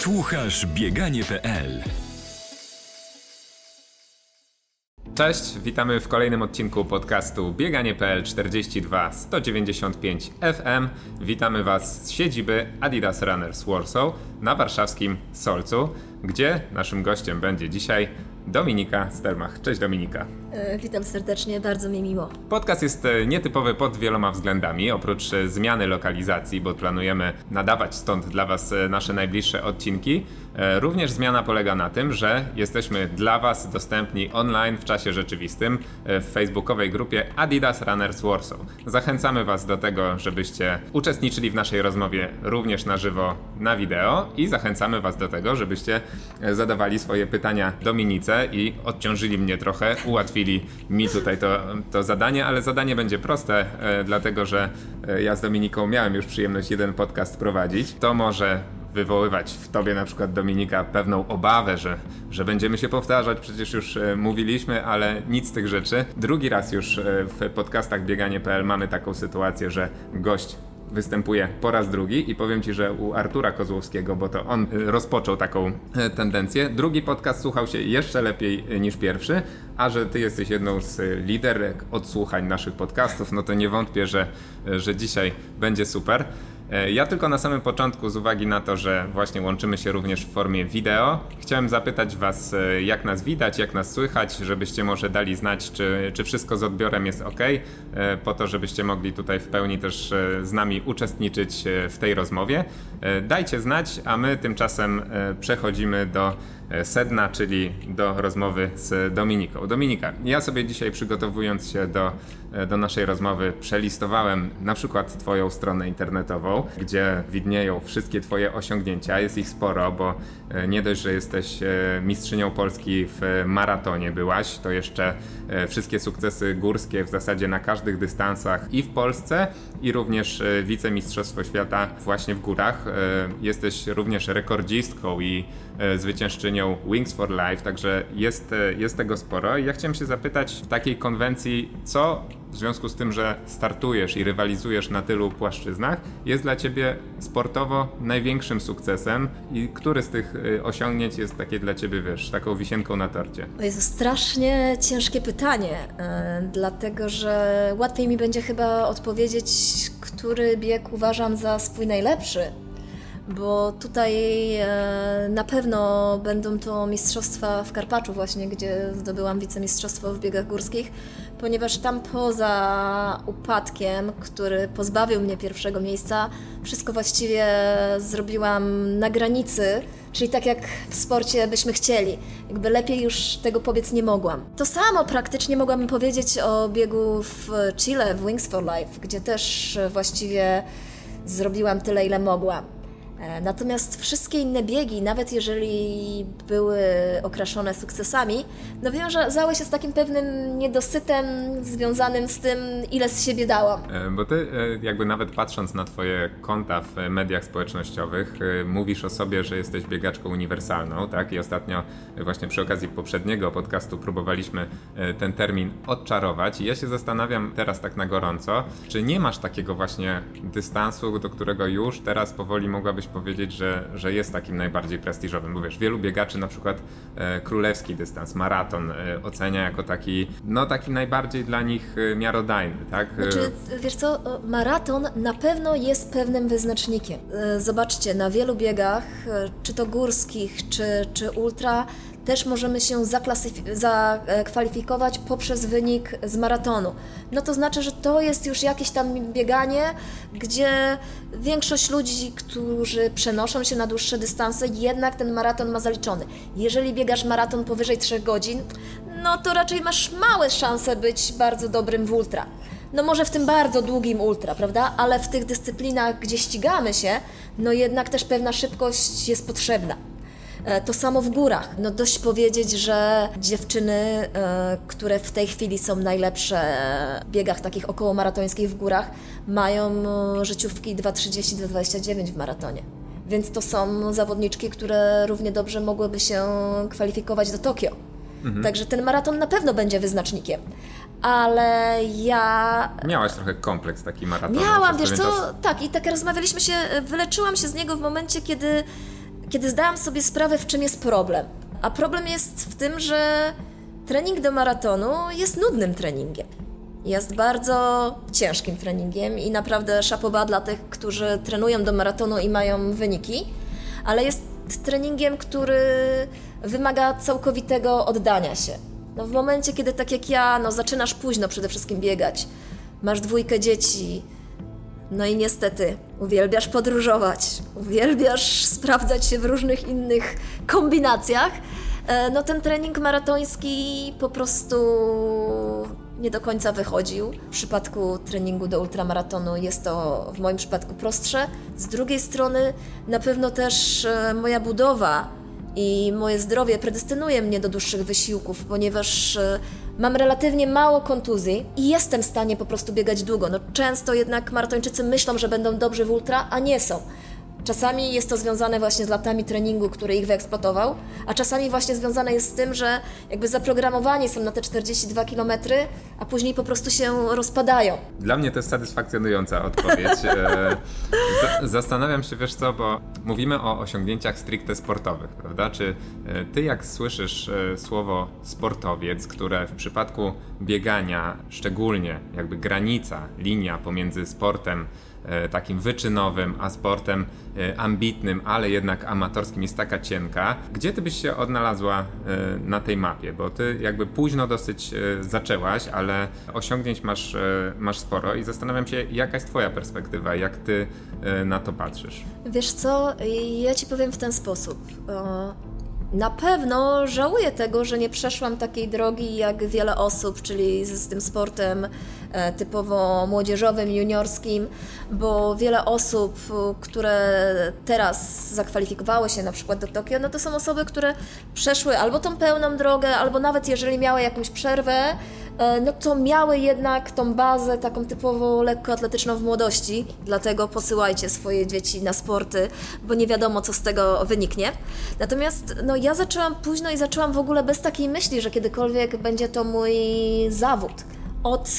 Słuchasz bieganie.pl Cześć, witamy w kolejnym odcinku podcastu Bieganie.pl 42 195 FM. Witamy Was z siedziby Adidas Runners Warsaw na warszawskim Solcu, gdzie naszym gościem będzie dzisiaj Dominika Stelmach. Cześć Dominika. E, witam serdecznie, bardzo mi miło. Podcast jest e, nietypowy pod wieloma względami. Oprócz e, zmiany lokalizacji, bo planujemy nadawać stąd dla Was nasze najbliższe odcinki, również zmiana polega na tym, że jesteśmy dla Was dostępni online w czasie rzeczywistym w facebookowej grupie Adidas Runners Warsaw. Zachęcamy Was do tego, żebyście uczestniczyli w naszej rozmowie również na żywo na wideo i zachęcamy Was do tego, żebyście zadawali swoje pytania Dominice i odciążyli mnie trochę, ułatwili ułatwili mi tutaj to, to zadanie, ale zadanie będzie proste, e, dlatego że e, ja z Dominiką miałem już przyjemność jeden podcast prowadzić. To może wywoływać w tobie na przykład Dominika pewną obawę, że, że będziemy się powtarzać, przecież już e, mówiliśmy, ale nic z tych rzeczy. Drugi raz już w podcastach bieganie.pl mamy taką sytuację, że gość występuje po raz drugi i powiem Ci, że u Artura Kozłowskiego, bo to on y, rozpoczął taką y, tendencję, drugi podcast słuchał się jeszcze lepiej y, niż pierwszy, a że Ty jesteś jedną z liderek odsłuchań naszych podcastów, no to nie wątpię, że, że dzisiaj będzie super. E, ja tylko na samym początku, z uwagi na to, że właśnie łączymy się również w formie wideo, chciałem zapytać Was, e, jak nas widać, jak nas słychać, żebyście może dali znać, czy, czy wszystko z odbiorem jest ok, e, po to, żebyście mogli tutaj w pełni też z nami uczestniczyć w tej rozmowie. Dajcie znać, a my tymczasem przechodzimy do sedna, czyli do rozmowy z Dominiką. Dominika, ja sobie dzisiaj przygotowując się do, do naszej rozmowy przelistowałem na przykład Twoją stronę internetową, gdzie widnieją wszystkie Twoje osiągnięcia. Jest ich sporo, bo e, nie dość, że jesteś e, mistrzynią Polski w maratonie byłaś, to jeszcze e, wszystkie sukcesy górskie w zasadzie na każdych dystansach i w Polsce, i również wicemistrzostwo świata właśnie w górach. Jesteś również rekordzistką i zwyciężczynią Wings for Life, także jest, jest tego sporo. I ja chciałem się zapytać w takiej konwencji, co w związku z tym, że startujesz i rywalizujesz na tylu płaszczyznach, jest dla ciebie sportowo największym sukcesem i który z tych y, osiągnięć jest takie dla ciebie, wiesz, taką wisienką na torcie? To jest strasznie ciężkie pytanie, dlatego że łatwiej mi będzie chyba odpowiedzieć, który bieg uważam za swój najlepszy bo tutaj e, na pewno będą to mistrzostwa w Karpaczu właśnie, gdzie zdobyłam wicemistrzostwo w biegach górskich, ponieważ tam poza upadkiem, który pozbawił mnie pierwszego miejsca, wszystko właściwie zrobiłam na granicy, czyli tak jak w sporcie byśmy chcieli. Jakby lepiej już tego powiedz nie mogłam. To samo praktycznie mogłabym powiedzieć o biegu w Chile, w Wings for Life, gdzie też właściwie zrobiłam tyle, ile mogłam. E, natomiast wszystkie inne biegi, nawet jeżeli były okraszone sukcesami, no wiązały się z takim pewnym niedosytem związanym z tym, ile z siebie dałam. E, bo ty, e, jakby nawet patrząc na Twoje konta w mediach społecznościowych, mówisz o sobie, że jesteś biegaczką uniwersalną, tak? I ostatnio, właśnie przy okazji poprzedniego podcastu, próbowaliśmy ten termin odczarować. I ja się zastanawiam teraz tak na gorąco, czy nie masz takiego właśnie dystansu, do którego już teraz powoli mogłabyś powiedzieć, że, że jest takim najbardziej prestiżowym. Bo wiesz, wielu biegaczy na przykład e, królewski dystans, maraton e, ocenia jako taki, no taki najbardziej dla nich e, miarodajny, tak? E, znaczy, wiesz co, maraton na pewno jest pewnym wyznacznikiem. E, zobaczcie, na wielu biegach, czy to górskich, czy, czy ultra, też możemy się zakwalifikować poprzez wynik z maratonu. No to znaczy, że to jest już jakieś tam bieganie, gdzie większość ludzi, którzy przenoszą się na dłuższe dystanse, jednak ten maraton ma zaliczony. Jeżeli biegasz maraton powyżej 3 godzin, no to raczej masz małe szanse być bardzo dobrym w ultra. No może w tym bardzo długim ultra, prawda? Ale w tych dyscyplinach, gdzie ścigamy się, no jednak też pewna szybkość jest potrzebna. E, to samo w górach. No dość powiedzieć, że dziewczyny, e, które w tej chwili są najlepsze w biegach takich około maratońskich w górach, mają e, życiówki 2,30-2,29 w maratonie. Więc to są zawodniczki, które równie dobrze mogłyby się kwalifikować do Tokio. Mhm. Także ten maraton na pewno będzie wyznacznikiem. Ale ja. Miałaś trochę kompleks taki maraton. Miałam, wiesz co? Tak, i tak rozmawialiśmy się, wyleczyłam się z niego w momencie, kiedy kiedy zdałam sobie sprawę, w czym jest problem. A problem jest w tym, że trening do maratonu jest nudnym treningiem. Jest bardzo ciężkim treningiem i naprawdę szapoba dla tych, którzy trenują do maratonu i mają wyniki, ale jest treningiem, który wymaga całkowitego oddania się. No w momencie, kiedy tak jak ja, no zaczynasz późno przede wszystkim biegać, masz dwójkę dzieci, no i niestety uwielbiasz podróżować, uwielbiasz sprawdzać się w różnych innych kombinacjach, e, no ten trening maratoński po prostu nie do końca wychodził. W przypadku treningu do ultramaratonu jest to w moim przypadku prostsze. Z drugiej strony na pewno też e, moja budowa i moje zdrowie predestynuje mnie do dłuższych wysiłków, ponieważ e, mam relatywnie mało kontuzji i jestem w stanie po prostu biegać długo. No, często jednak maratończycy myślą, że będą dobrzy w ultra, a nie są. Czasami jest to związane właśnie z latami treningu, który ich wyeksploatował, a czasami właśnie związane jest z tym, że jakby zaprogramowani są na te 42 km, a później po prostu się rozpadają. Dla mnie to jest satysfakcjonująca odpowiedź. E, zastanawiam się, wiesz co, bo mówimy o osiągnięciach stricte sportowych, prawda? Czy e, ty jak słyszysz e, słowo sportowiec, które w przypadku biegania szczególnie jakby granica, linia pomiędzy sportem takim wyczynowym, a sportem e, ambitnym, ale jednak amatorskim jest taka cienka. Gdzie ty byś się odnalazła e, na tej mapie? Bo ty jakby późno dosyć zaczęłaś, ale osiągnięć masz, masz sporo i zastanawiam się, jaka jest twoja perspektywa, jak ty na to patrzysz? Wiesz co, ja ci powiem w ten sposób. Na pewno żałuję tego, że nie przeszłam takiej drogi jak wiele osób, czyli z, z tym sportem e, typowo młodzieżowym, juniorskim, bo wiele osób, które teraz zakwalifikowały się na przykład do Tokio, no to są osoby, które przeszły albo tą pełną drogę, albo nawet jeżeli miały jakąś przerwę, no to miały jednak tą bazę taką typowo lekkoatletyczną w młodości, dlatego posyłajcie swoje dzieci na sporty, bo nie wiadomo co z tego wyniknie. Natomiast no ja zaczęłam późno i zaczęłam w ogóle bez takiej myśli, że kiedykolwiek będzie to mój zawód. Od,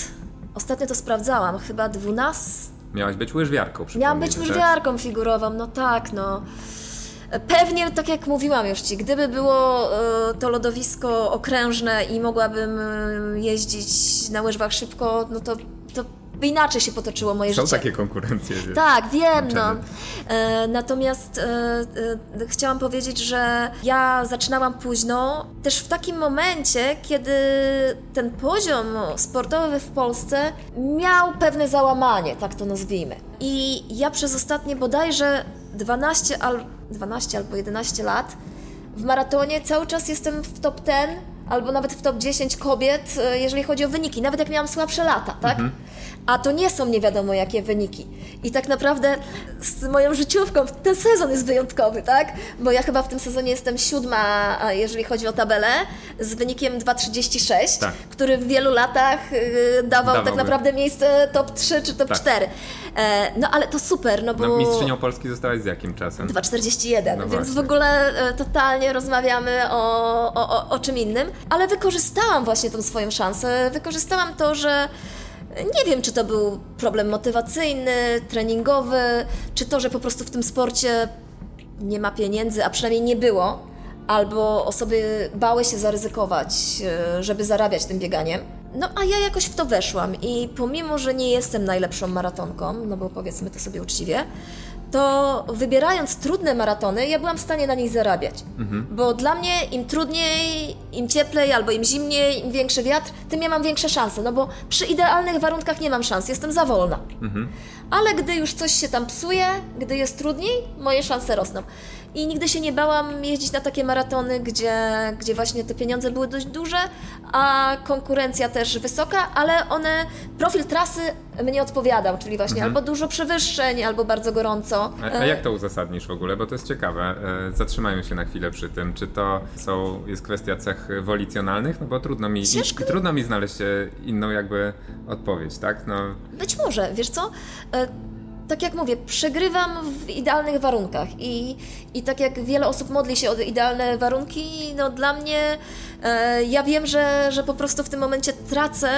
ostatnio to sprawdzałam, chyba 12... Miałaś być łyżwiarką, Miałam być łyżwiarką figurową, no tak, no. Pewnie, tak jak mówiłam już Ci, gdyby było e, to lodowisko okrężne i mogłabym e, jeździć na łyżwach szybko, no to, to by inaczej się potoczyło moje Są życie. Są takie konkurencje. Wiesz, tak, wiem, no. E, natomiast e, e, chciałam powiedzieć, że ja zaczynałam późno, też w takim momencie, kiedy ten poziom sportowy w Polsce miał pewne załamanie, tak to nazwijmy. I ja przez ostatnie bodajże 12 albo 12 albo 11 lat. W maratonie cały czas jestem w top 10 albo nawet w top 10 kobiet, e, jeżeli chodzi o wyniki, nawet jak miałam słabsze lata, tak? Mhm a to nie są nie wiadomo jakie wyniki. I tak naprawdę z moją życiówką ten sezon jest wyjątkowy, tak? Bo ja chyba w tym sezonie jestem siódma, jeżeli chodzi o tabelę, z wynikiem 2,36, tak. który w wielu latach y, dawał tak naprawdę miejsce top 3 czy top tak. 4. E, no ale to super, no bo... No, mistrzynią Polski zostałaś z jakim czasem? 2,41, no więc w ogóle e, totalnie rozmawiamy o, o, o, o czym innym. Ale wykorzystałam właśnie tą swoją szansę, wykorzystałam to, że nie wiem, czy to był problem motywacyjny, treningowy, czy to, że po prostu w tym sporcie nie ma pieniędzy, a przynajmniej nie było, albo osoby bały się zaryzykować, e, żeby zarabiać tym bieganiem. No a ja jakoś w to weszłam i pomimo, że nie jestem najlepszą maratonką, no bo powiedzmy to sobie uczciwie, to wybierając trudne maratony, ja byłam w stanie na nich zarabiać. Mhm. Bo dla mnie im trudniej, im cieplej albo im zimniej, im większy wiatr, tym ja mam większe szanse. No bo przy idealnych warunkach nie mam szans, jestem za wolna. Mhm. Ale gdy już coś się tam psuje, gdy jest trudniej, moje szanse rosną. I nigdy się nie bałam jeździć na takie maratony, gdzie, gdzie właśnie te pieniądze były dość duże, a konkurencja też wysoka, ale one, profil trasy mnie odpowiadał, czyli właśnie mhm. albo dużo przewyższeń, albo bardzo gorąco. A, a, jak to uzasadnisz w ogóle? Bo to jest ciekawe. E, zatrzymajmy się na chwilę przy tym. Czy to są, jest kwestia cech wolicjonalnych? No bo trudno mi, i, trudno mi znaleźć e, inną jakby odpowiedź, tak? No. Być może, wiesz co? Tak jak mówię, przegrywam w idealnych warunkach i, i tak jak wiele osób modli się o idealne warunki, no dla mnie e, ja wiem, że, że po prostu w tym momencie tracę,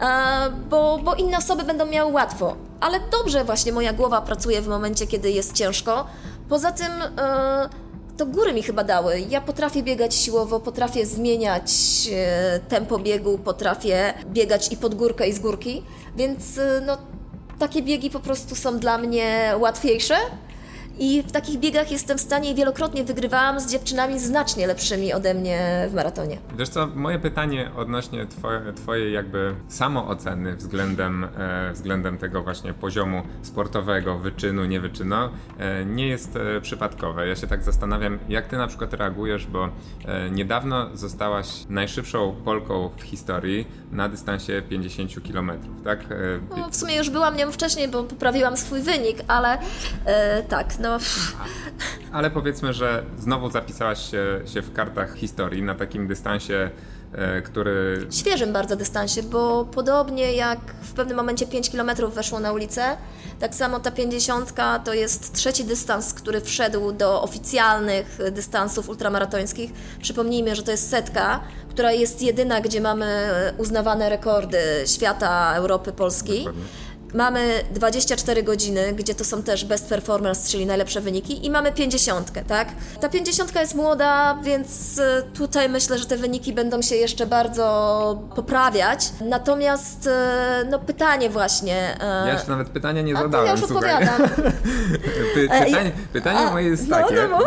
e, bo, bo inne osoby będą miały łatwo. Ale dobrze właśnie moja głowa pracuje w momencie, kiedy jest ciężko. Poza tym e, to góry mi chyba dały. Ja potrafię biegać siłowo, potrafię zmieniać e, tempo biegu, potrafię biegać i pod górkę, i z górki, więc e, no, takie biegi po prostu są dla mnie łatwiejsze. I w takich biegach jestem w stanie i wielokrotnie wygrywałam z dziewczynami znacznie lepszymi ode mnie w maratonie. Wiesz co, moje pytanie odnośnie twoje, twojej jakby samooceny względem, e, względem tego właśnie poziomu sportowego, wyczynu, niewyczynu, e, nie jest e, przypadkowe. Ja się tak zastanawiam, jak ty na przykład reagujesz, bo e, niedawno zostałaś najszybszą Polką w historii na dystansie 50 km, tak? E, No, w sumie już byłam nią wcześniej, bo poprawiłam swój wynik, ale e, tak, no Ale powiedzmy, że znowu zapisałaś się, się w kartach historii na takim dystansie, e, który świeżym bardzo dystansie, bo podobnie jak w pewnym momencie 5 km weszło na ulicę, tak samo ta 50 to jest trzeci dystans, który wszedł do oficjalnych dystansów ultramaratońskich. Przypomnijmy, że to jest setka, która jest jedyna, gdzie mamy uznawane rekordy świata, Europy, Polski. Dokładnie. Mamy 24 godziny, gdzie to są też best performance, czyli najlepsze wyniki, i mamy 50, tak? Ta 50 jest młoda, więc e, tutaj myślę, że te wyniki będą się jeszcze bardzo poprawiać. Natomiast, e, no pytanie właśnie. e, Ja jeszcze nawet pytania nie a zadałem. ja już słuchaj. odpowiadam. Py, pytanie, pytanie a, moje jest no, takie. no,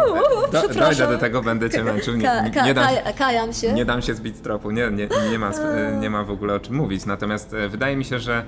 przepraszam. dojdę do tego, będę cię męczył. Nie, Ka, nie, ka, nie, dam, kaj, kajam się. nie dam się zbić z tropu. Nie, nie, nie, ma, nie ma w ogóle o czym mówić. Natomiast wydaje mi się, że,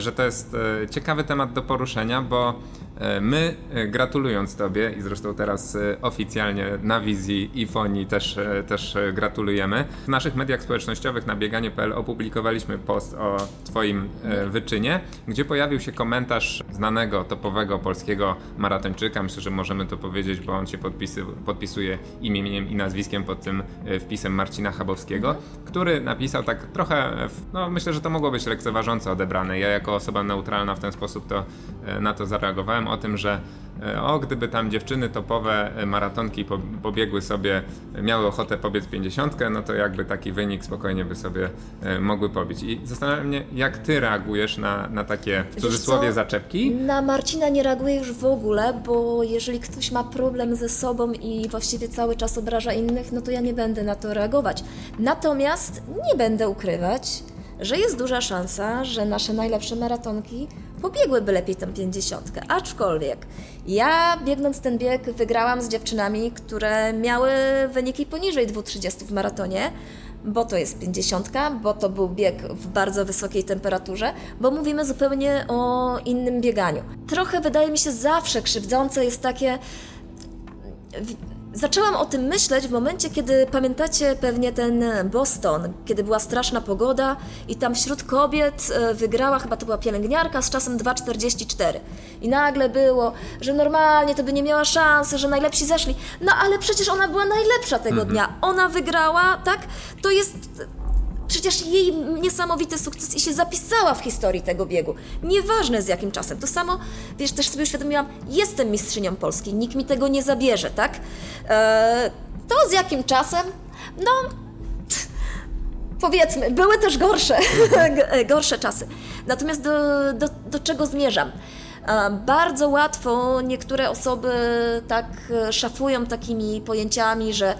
że to jest e, ciekawy temat do poruszenia, bo e, my, e, gratulując Tobie i zresztą teraz e, oficjalnie na wizji i fonii też, e, też e, gratulujemy. W naszych mediach społecznościowych na bieganie.pl opublikowaliśmy post o Twoim e, wyczynie, gdzie pojawił się komentarz znanego, topowego polskiego maratończyka. Myślę, że możemy to powiedzieć, bo on się podpisy, podpisuje imieniem i nazwiskiem pod tym e, wpisem Marcina Chabowskiego, który napisał tak trochę, e, no myślę, że to mogło być lekceważąco odebrane. Ja jako osoba neutralna w ten sposób to e, na to zareagowałem o tym, że e, o, gdyby tam dziewczyny topowe e, maratonki po- pobiegły sobie, miały ochotę pobiec 50, no to jakby taki wynik spokojnie by sobie e, mogły pobić. I zastanawiam mnie, jak ty reagujesz na, na takie w cudzysłowie zaczepki? Na Marcina nie reaguję już w ogóle, bo jeżeli ktoś ma problem ze sobą i właściwie cały czas obraża innych, no to ja nie będę na to reagować. Natomiast nie będę ukrywać, że jest duża szansa, że nasze najlepsze maratonki pobiegłyby lepiej tę 50. Aczkolwiek ja biegnąc ten bieg wygrałam z dziewczynami, które miały wyniki poniżej 2,30 w maratonie, bo to jest 50, bo to był bieg w bardzo wysokiej temperaturze, bo mówimy zupełnie o innym bieganiu. Trochę wydaje mi się zawsze krzywdzące jest takie. Zaczęłam o tym myśleć w momencie, kiedy pamiętacie pewnie ten Boston, kiedy była straszna pogoda i tam wśród kobiet e, wygrała, chyba to była pielęgniarka z czasem 2,44. I nagle było, że normalnie to by nie miała szansy, że najlepsi zeszli. No ale przecież ona była najlepsza tego dnia. Ona wygrała, tak? To jest Przecież jej niesamowity sukces i się zapisała w historii tego biegu. Nieważne z jakim czasem. To samo, wiesz, też sobie uświadomiłam, jestem mistrzynią Polski, nikt mi tego nie zabierze, tak? Eee, to z jakim czasem? No, powiedzmy, były też gorsze, g- gorsze czasy. Natomiast do, do, do czego zmierzam? E, Bardzo łatwo niektóre osoby tak e, szafują takimi pojęciami, że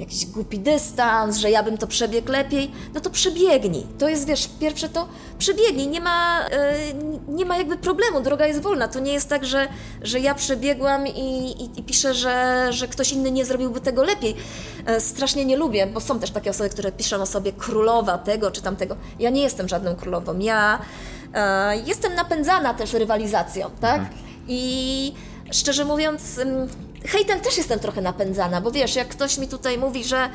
jakiś głupi dystans, że ja bym to przebiegł lepiej, no to przebiegnij. To jest, wiesz, pierwsze to przebiegnij, nie ma, e, nie ma jakby problemu, droga jest wolna. To nie jest tak, że, że ja przebiegłam i, i, i piszę, że, że ktoś inny nie zrobiłby tego lepiej. E, strasznie nie lubię, bo są też takie osoby, które piszą o sobie królowa tego czy tamtego. Ja nie jestem żadną królową. Ja e, jestem napędzana też rywalizacją, tak? I szczerze mówiąc, hejtem też jestem trochę napędzana, bo wiesz, jak ktoś mi tutaj mówi, że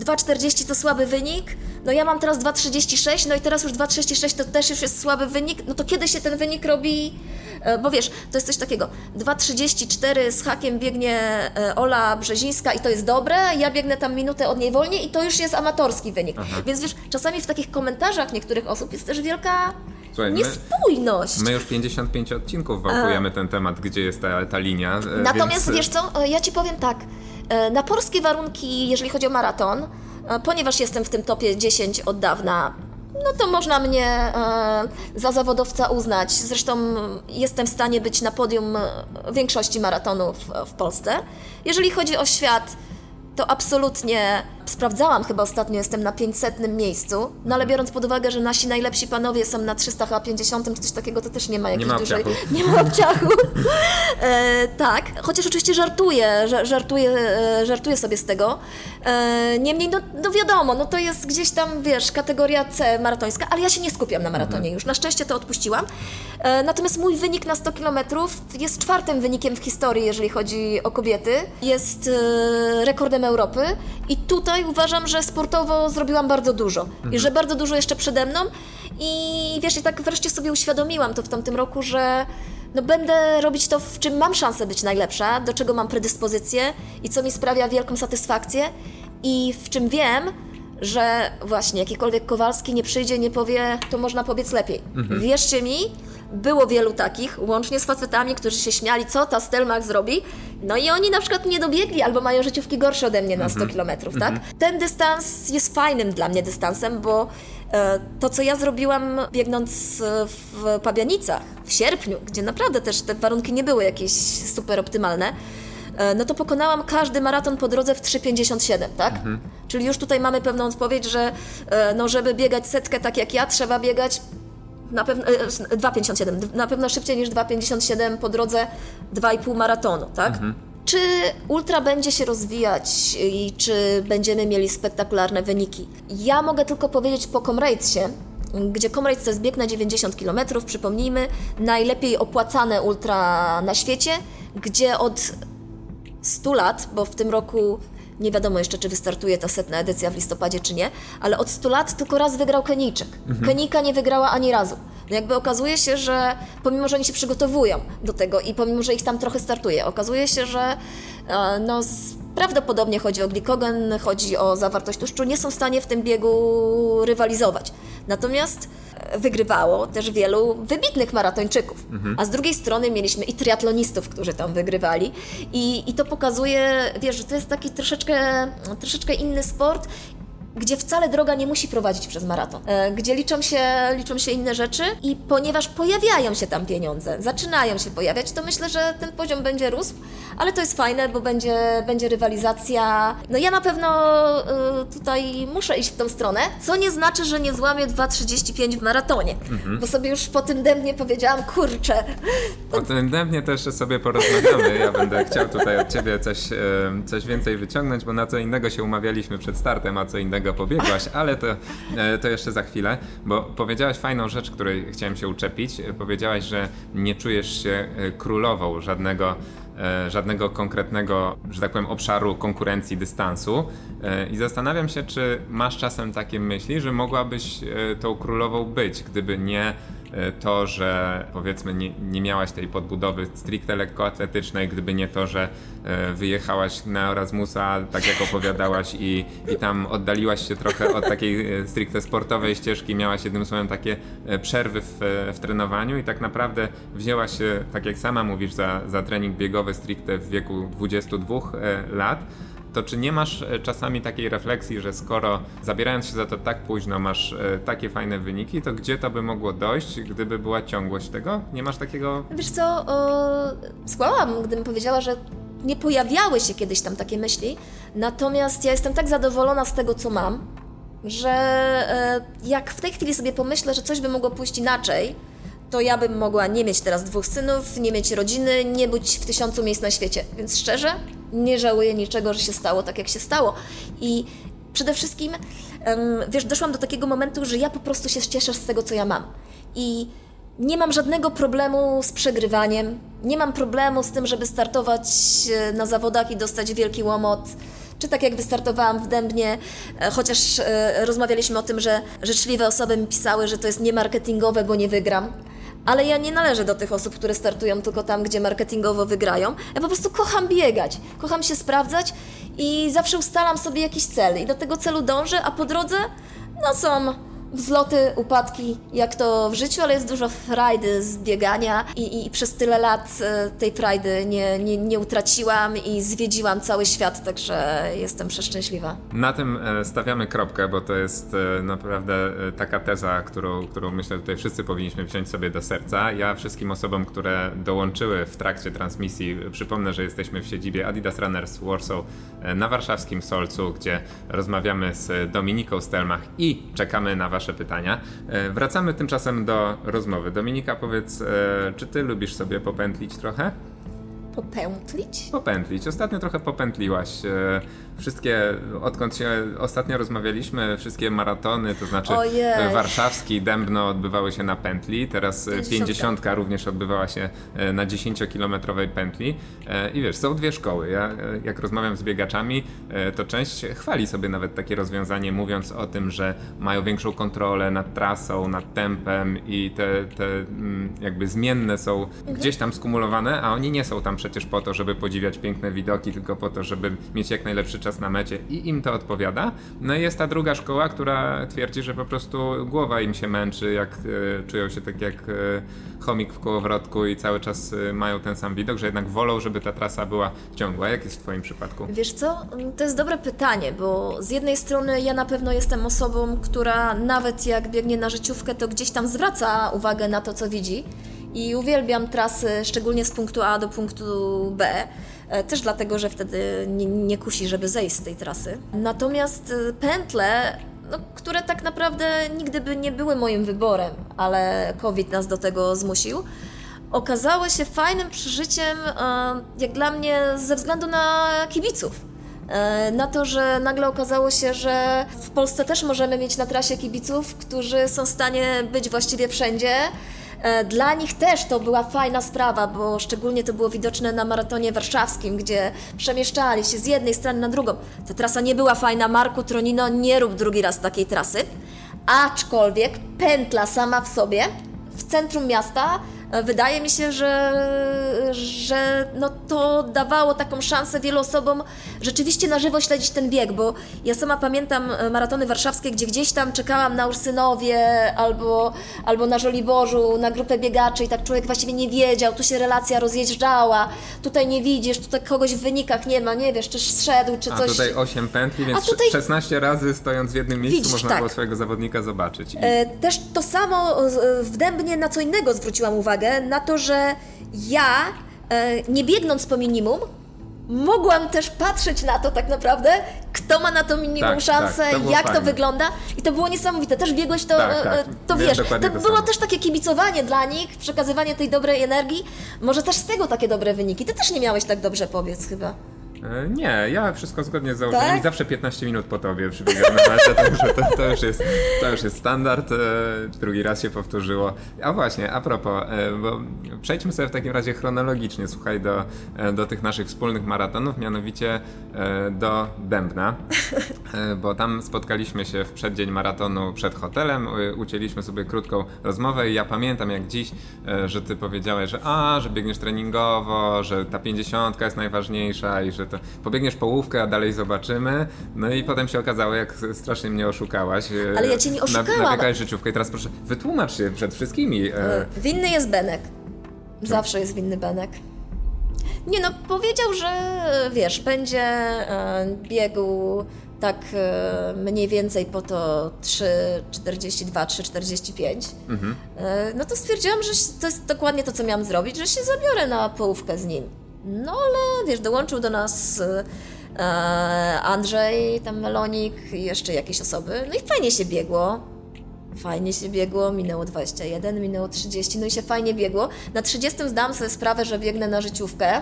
2,40 to słaby wynik, no ja mam teraz 2,36, no i teraz już 2,36 to też już jest słaby wynik, no to kiedy się ten wynik robi, e, bo wiesz, to jest coś takiego, 2,34 z hakiem biegnie e, Ola Brzezińska i to jest dobre, ja biegnę tam minutę od niej wolniej i to już jest amatorski wynik. Więc wiesz, czasami w takich komentarzach niektórych osób jest też wielka Słuchaj, my- niespójność. My już 55 odcinków wałkujemy ten temat, gdzie jest ta, ta linia. e, Natomiast więc... wiesz co, e, ja Ci powiem tak, e, na polskie warunki, jeżeli chodzi o maraton, ponieważ jestem w tym topie 10 od dawna, no to można mnie za zawodowca uznać. Zresztą jestem w stanie być na podium większości maratonów w Polsce. Jeżeli chodzi o świat, to absolutnie sprawdzałam chyba ostatnio, jestem na 500 miejscu, no ale biorąc pod uwagę, że nasi najlepsi panowie są na 350 czy coś takiego, to też nie ma jakiejś ma dużej... obciachu. Nie ma obciachu. e, tak, chociaż oczywiście żartuję, ża- żartuję, e, żartuję sobie z tego. E, niemniej, no, no wiadomo, no to jest gdzieś tam, wiesz, kategoria C maratońska, ale ja się nie skupiam na maratonie już, na szczęście to odpuściłam. E, natomiast mój wynik na 100 km jest czwartym wynikiem w historii, jeżeli chodzi o kobiety. Jest e, rekordem Europy i tutaj uważam, że sportowo zrobiłam bardzo dużo i że bardzo dużo jeszcze przede mną. I wiesz, i tak wreszcie sobie uświadomiłam to w tamtym roku, że no będę robić to, w czym mam szansę być najlepsza, do czego mam predyspozycję i co mi sprawia wielką satysfakcję i w czym wiem, że właśnie jakikolwiek Kowalski nie przyjdzie, nie powie, to można pobiec lepiej. Wierzcie mi, było wielu takich, łącznie z facetami, którzy się śmiali, co ta Stelmach zrobi. No i oni na przykład nie dobiegli albo mają życiówki gorsze ode mnie na 100 kilometrów, tak? Ten dystans jest fajnym dla mnie dystansem, bo e, to, co ja zrobiłam biegnąc w Pabianicach w sierpniu, gdzie naprawdę też te warunki nie były jakieś super optymalne, e, no to pokonałam każdy maraton po drodze w 3,57, tak? Czyli już tutaj mamy pewną odpowiedź, że e, no, żeby biegać setkę tak jak ja, trzeba biegać na pewno e, 2,57, na pewno szybciej niż 2,57 po drodze 2,5 maratonu, tak? Czy ultra będzie się rozwijać i czy będziemy mieli spektakularne wyniki? Ja mogę tylko powiedzieć po Comradesie, gdzie Comrades to jest bieg na 90 km, przypomnijmy, najlepiej opłacane ultra na świecie, gdzie od 100 lat, bo w tym roku nie wiadomo jeszcze, czy wystartuje ta setna edycja w listopadzie, czy nie, ale od 100 lat tylko raz wygrał Kenijczyk. Kenijka nie wygrała ani razu. No jakby okazuje się, że pomimo, że oni się przygotowują do tego i pomimo, że ich tam trochę startuje, okazuje się, że no, z- prawdopodobnie chodzi o glikogen, chodzi o zawartość tłuszczu, nie są w stanie w tym biegu rywalizować. Natomiast e, wygrywało też wielu wybitnych maratończyków. A z drugiej strony mieliśmy i triatlonistów, którzy tam wygrywali. I, i to pokazuje, wiesz, że to jest taki troszeczkę, troszeczkę inny sport gdzie wcale droga nie musi prowadzić przez maraton, e, gdzie liczą się, liczą się inne rzeczy i ponieważ pojawiają się tam pieniądze, zaczynają się pojawiać, to myślę, że ten poziom będzie rósł, ale to jest fajne, bo będzie, będzie rywalizacja. No ja na pewno e, tutaj muszę iść w tą stronę, co nie znaczy, że nie złamię 2,35 w maratonie, bo sobie już po tym dębnie powiedziałam, kurczę, O tym dębnie też sobie porozmawiamy. Ja będę chciał tutaj od Ciebie coś, e, coś więcej wyciągnąć, bo na co innego się umawialiśmy przed startem, a co innego pobiegłaś, ale to, e, to jeszcze za chwilę, bo powiedziałaś fajną rzecz, której chciałem się uczepić. Powiedziałaś, że nie czujesz się e, królową żadnego e, żadnego konkretnego, że tak powiem, obszaru konkurencji, dystansu. I zastanawiam się, czy masz czasem takie myśli, że mogłabyś tą królową być, gdyby nie to, że powiedzmy nie, nie miałaś tej podbudowy stricte lekkoatletycznej, gdyby nie to, że e, wyjechałaś na Erasmusa, tak jak opowiadałaś i, i tam oddaliłaś się trochę od takiej e, stricte sportowej ścieżki, miałaś jednym słowem takie e, przerwy w, e, w trenowaniu i tak naprawdę wzięłaś się, tak jak sama mówisz, za, za trening biegowy stricte w wieku 22 e, lat, to czy nie masz e, czasami takiej refleksji, że skoro zabierając się za to tak późno masz e, takie fajne wyniki, to gdzie to by mogło dojść, gdyby była ciągłość tego? Nie masz takiego... Wiesz co, o, skłamałam, gdybym powiedziała, że nie pojawiały się kiedyś tam takie myśli, natomiast ja jestem tak zadowolona z tego, co mam, że e, jak w tej chwili sobie pomyślę, że coś by mogło pójść inaczej, to ja bym mogła nie mieć teraz dwóch synów, nie mieć rodziny, nie być w tysiącu miejsc na świecie. Więc szczerze, nie żałuję niczego, że się stało tak, jak się stało. I przede wszystkim, wiesz, doszłam do takiego momentu, że ja po prostu się cieszę z tego, co ja mam. I nie mam żadnego problemu z przegrywaniem, nie mam problemu z tym, żeby startować e, na zawodach i dostać wielki łomot. Czy tak jak wystartowałam w Dębnie, e, chociaż e, rozmawialiśmy o tym, że życzliwe osoby mi pisały, że to jest niemarketingowe, bo nie wygram. Ale ja nie należę do tych osób, które startują tylko tam, gdzie marketingowo wygrają. Ja po prostu kocham biegać, kocham się sprawdzać i zawsze ustalam sobie jakiś cel i do tego celu dążę, a po drodze no są wzloty, upadki, jak to w życiu, ale jest dużo frajdy z biegania i, i przez tyle lat e, tej frajdy nie, nie, nie utraciłam i zwiedziłam cały świat, także jestem przeszczęśliwa. Na tym e, stawiamy kropkę, bo to jest e, naprawdę taka teza, którą, którą myślę tutaj wszyscy powinniśmy wziąć sobie do serca. Ja wszystkim osobom, które dołączyły w trakcie transmisji, przypomnę, że jesteśmy w siedzibie Adidas Runners Warsaw na warszawskim Solcu, gdzie rozmawiamy z Dominiką Stelmach i czekamy na Wasze pytania. Wracamy tymczasem do rozmowy. Dominika, powiedz, czy Ty lubisz sobie popętlić trochę? Popętlić? Popętlić. Ostatnio trochę popętliłaś wszystkie, odkąd się ostatnio rozmawialiśmy, wszystkie maratony, to znaczy Ojej. warszawski, Dębno odbywały się na pętli, teraz 50 również odbywała się e, na 10-kilometrowej pętli e, i wiesz, są dwie szkoły. Ja e, jak rozmawiam z biegaczami, to część chwali sobie nawet takie rozwiązanie, mówiąc o tym, że mają większą kontrolę nad trasą, nad tempem i te, te mm, jakby zmienne są mhm. gdzieś tam skumulowane, a oni nie są tam przecież po to, żeby podziwiać piękne widoki, tylko po to, żeby mieć jak najlepszy czas czas na mecie i im to odpowiada. No i jest ta druga szkoła, która twierdzi, że po prostu głowa im się męczy, jak e, czują się tak jak e, chomik w kołowrotku i cały czas e, mają ten sam widok, że jednak wolą, żeby ta trasa była ciągła. Jak jest w Twoim przypadku? Wiesz co, to jest dobre pytanie, bo z jednej strony ja na pewno jestem osobą, która nawet jak biegnie na życiówkę, to gdzieś tam zwraca uwagę na to, co widzi. I uwielbiam trasy, szczególnie z punktu A do punktu B. E, też dlatego, że wtedy nie, nie kusi, żeby zejść z tej trasy. Natomiast e, pętle no, które tak naprawdę nigdy by nie były moim wyborem, ale COVID nas do tego zmusił, okazały się fajnym przeżyciem, e, jak dla mnie, ze względu na kibiców. Na to, że nagle okazało się, że w Polsce też możemy mieć na trasie kibiców, którzy są w stanie być właściwie wszędzie dla nich też to była fajna sprawa, bo szczególnie to było widoczne na maratonie warszawskim, gdzie przemieszczali się z jednej strony na drugą. Ta trasa nie była fajna, Marku Tronino, nie rób drugi raz takiej trasy. Aczkolwiek pętla sama w sobie w centrum miasta wydaje mi się, że, że no to dawało taką szansę wielu osobom rzeczywiście na żywo śledzić ten bieg, bo ja sama pamiętam e, maratony warszawskie, gdzie gdzieś tam czekałam na Ursynowie albo, albo na Żoliborzu, na grupę biegaczy i tak człowiek właściwie nie wiedział, tu się relacja rozjeżdżała, tutaj nie widzisz, tutaj kogoś w wynikach nie ma, nie wiesz, czy zszedł, czy coś. A tutaj 8 pętli, więc tutaj... 16 razy stojąc w jednym miejscu widzisz, można tak. było swojego zawodnika zobaczyć. I... E, też to samo w Dębnie na co innego zwróciłam uwagę, uwagę na to, że ja, e, nie biegnąc po minimum, mogłam też patrzeć na to tak naprawdę, kto ma na to minimum tak, szansę, tak, to jak fajne. to wygląda. I to było niesamowite. Też biegłeś to, tak, tak. E, to wiesz. To, to było też takie kibicowanie dla nich, przekazywanie tej dobrej energii. Może też z tego takie dobre wyniki. Ty też nie miałeś tak dobrze, powiedz chyba. E, nie, ja wszystko zgodnie z założeniami. Tak? Zawsze 15 minut po tobie przybiegam na mecz, to, to, to, już jest, to już jest standard. E, drugi raz się powtórzyło. A właśnie, a propos, e, bo przejdźmy sobie w takim razie chronologicznie, słuchaj, do, do tych naszych wspólnych maratonów, mianowicie do Dębna, bo tam spotkaliśmy się w przeddzień maratonu przed hotelem, ucięliśmy sobie krótką rozmowę i ja pamiętam jak dziś, że ty powiedziałeś, że a, że biegniesz treningowo, że ta 50 jest najważniejsza i że to pobiegniesz połówkę, a dalej zobaczymy. No i potem się okazało, jak strasznie mnie oszukałaś. E, Ale ja cię nie oszukałam. Nabiegałeś życiówkę i teraz proszę, wytłumacz się przed wszystkimi. E. Winny jest Benek. Zawsze jest winny Benek. Nie no, powiedział, że wiesz, będzie e, biegł tak mniej więcej po to 3,42, 3,45. Mhm. No to stwierdziłam, że to jest dokładnie to, co miałam zrobić, że się zabiorę na połówkę z nim. No ale wiesz, dołączył do nas e, Andrzej, tam Melonik i jeszcze jakieś osoby. No i fajnie się biegło. Fajnie się biegło, minęło 21, minęło 30, no i się fajnie biegło. Na 30 zdałam sobie sprawę, że biegnę na życiówkę,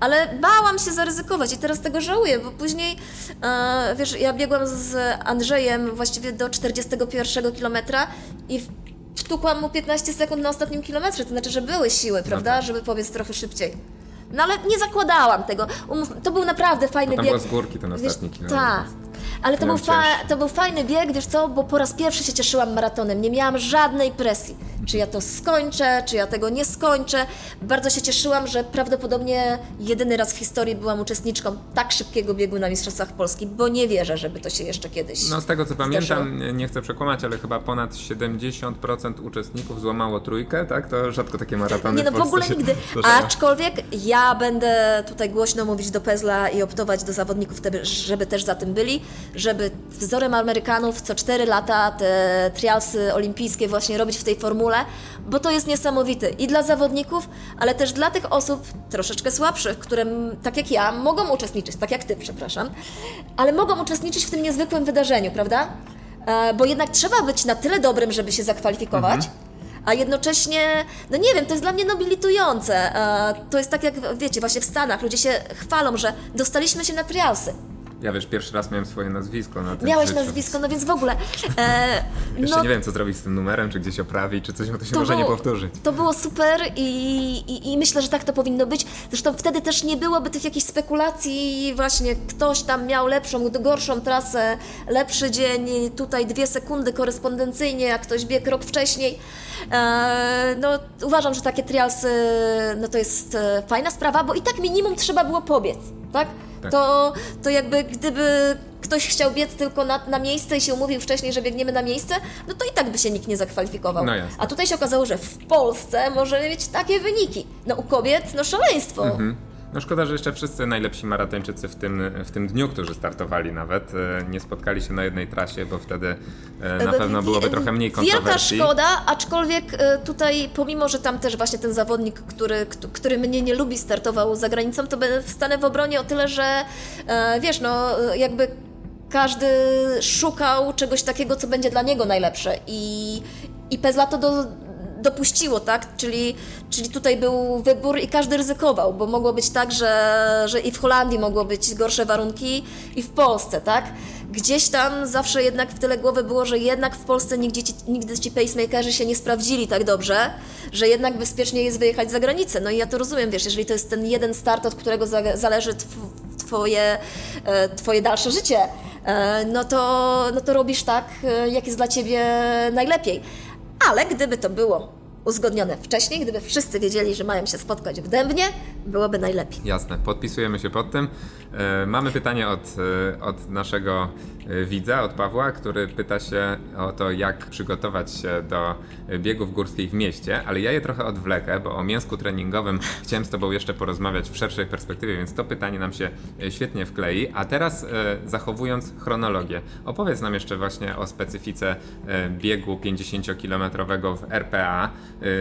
ale bałam się zaryzykować i teraz tego żałuję, bo później, e, wiesz, ja biegłam z Andrzejem właściwie do 41 kilometra i wtukłam mu 15 sekund na ostatnim kilometrze, to znaczy, że były siły, prawda, no tak. żeby powiedz trochę szybciej. No ale nie zakładałam tego. To był naprawdę fajny Tam bieg. była z górki ten ostatni kilometr. Tak. Ale to był, fa- to był fajny bieg, wiesz co, bo po raz pierwszy się cieszyłam maratonem. Nie miałam żadnej presji. Czy ja to skończę, czy ja tego nie skończę. Bardzo się cieszyłam, że prawdopodobnie jedyny raz w historii byłam uczestniczką tak szybkiego biegu na Mistrzostwach Polski, bo nie wierzę, żeby to się jeszcze kiedyś No z tego co pamiętam, nie- nie chcę przekłamać, ale chyba ponad 70% uczestników złamało trójkę, tak? To rzadko takie maratony Nie no, w w ogóle nigdy. zdarzają. Aczkolwiek ja będę tutaj głośno mówić do Pezla i optować do zawodników, żeby też za tym byli, żeby wzorem Amerykanów co 4 lata te trialsy olimpijskie właśnie robić w tej formule, bo to jest niesamowite i dla zawodników, ale też dla tych osób troszeczkę słabszych, które tak jak ja mogą uczestniczyć, tak jak ty, przepraszam, ale mogą uczestniczyć w tym niezwykłym wydarzeniu, prawda? E, Bo jednak trzeba być na tyle dobrym, żeby się zakwalifikować, a jednocześnie, no nie wiem, to jest dla mnie nobilitujące. E, To jest tak jak, wiecie, właśnie w Stanach ludzie się chwalą, że dostaliśmy się na trialsy. Ja wiesz, pierwszy raz miałem swoje nazwisko na tym Miałeś życiu. nazwisko, no więc w ogóle. E, Jeszcze no, nie wiem, co zrobić z tym numerem, czy gdzieś oprawić, czy coś, bo to się to może nie było- powtórzyć. To było super i, i, i myślę, że tak to powinno być. Zresztą wtedy też nie byłoby tych jakichś spekulacji, właśnie ktoś tam miał lepszą, gorszą trasę, lepszy dzień, tutaj dwie sekundy korespondencyjnie, a ktoś biegł rok wcześniej. E, no, uważam, że takie trialsy no to jest e, fajna sprawa, bo i tak minimum trzeba było pobiec, tak? Tak. To, to jakby gdyby ktoś chciał biec tylko na, na miejsce i się umówił wcześniej, że biegniemy na miejsce, no to i tak by się nikt nie zakwalifikował. No. A tutaj się okazało, że w Polsce możemy mieć takie wyniki. No u kobiet, no szaleństwo. Mhm. No szkoda, że jeszcze wszyscy najlepsi maratończycy w tym, w tym dniu, którzy startowali nawet, e, nie spotkali się na jednej trasie, bo wtedy e, na E, pewno byłoby trochę mniej Wielka kontrowersji. szkoda, aczkolwiek tutaj, pomimo, że tam też właśnie ten zawodnik, który, który mnie nie lubi, startował za granicą, to wstanę w obronie o tyle, że wiesz, no jakby każdy szukał czegoś takiego, co będzie dla niego najlepsze i, i Pezla to do, dopuściło, tak? Czyli, czyli tutaj był wybór i każdy ryzykował, bo mogło być tak, że, że i w Holandii mogło być gorsze warunki i w Polsce, tak? Gdzieś tam zawsze jednak w tyle głowy było, że jednak w Polsce nigdzie ci, nigdy ci pacemakerzy się nie sprawdzili tak dobrze, że jednak bezpiecznie jest wyjechać za granicę. No i ja to rozumiem, wiesz, jeżeli to jest ten jeden start, od którego za, zależy tw- twoje, e, twoje dalsze życie, e, no to, no to robisz tak, e, jak jest dla ciebie najlepiej. Ale gdyby to było uzgodnione wcześniej, gdyby wszyscy wiedzieli, że mają się spotkać w Dębnie, byłoby najlepiej. Jasne, podpisujemy się pod tym. E, mamy pytanie od, e, od naszego widza, od Pawła, który pyta się o to, jak przygotować się do e, biegów górskich w mieście, ale ja je trochę odwlekę, bo o mięsku treningowym chciałem z Tobą jeszcze porozmawiać w szerszej perspektywie, więc to pytanie nam się e, świetnie wklei. A teraz e, zachowując chronologię, opowiedz nam jeszcze właśnie o specyfice e, biegu 50-kilometrowego w RPA,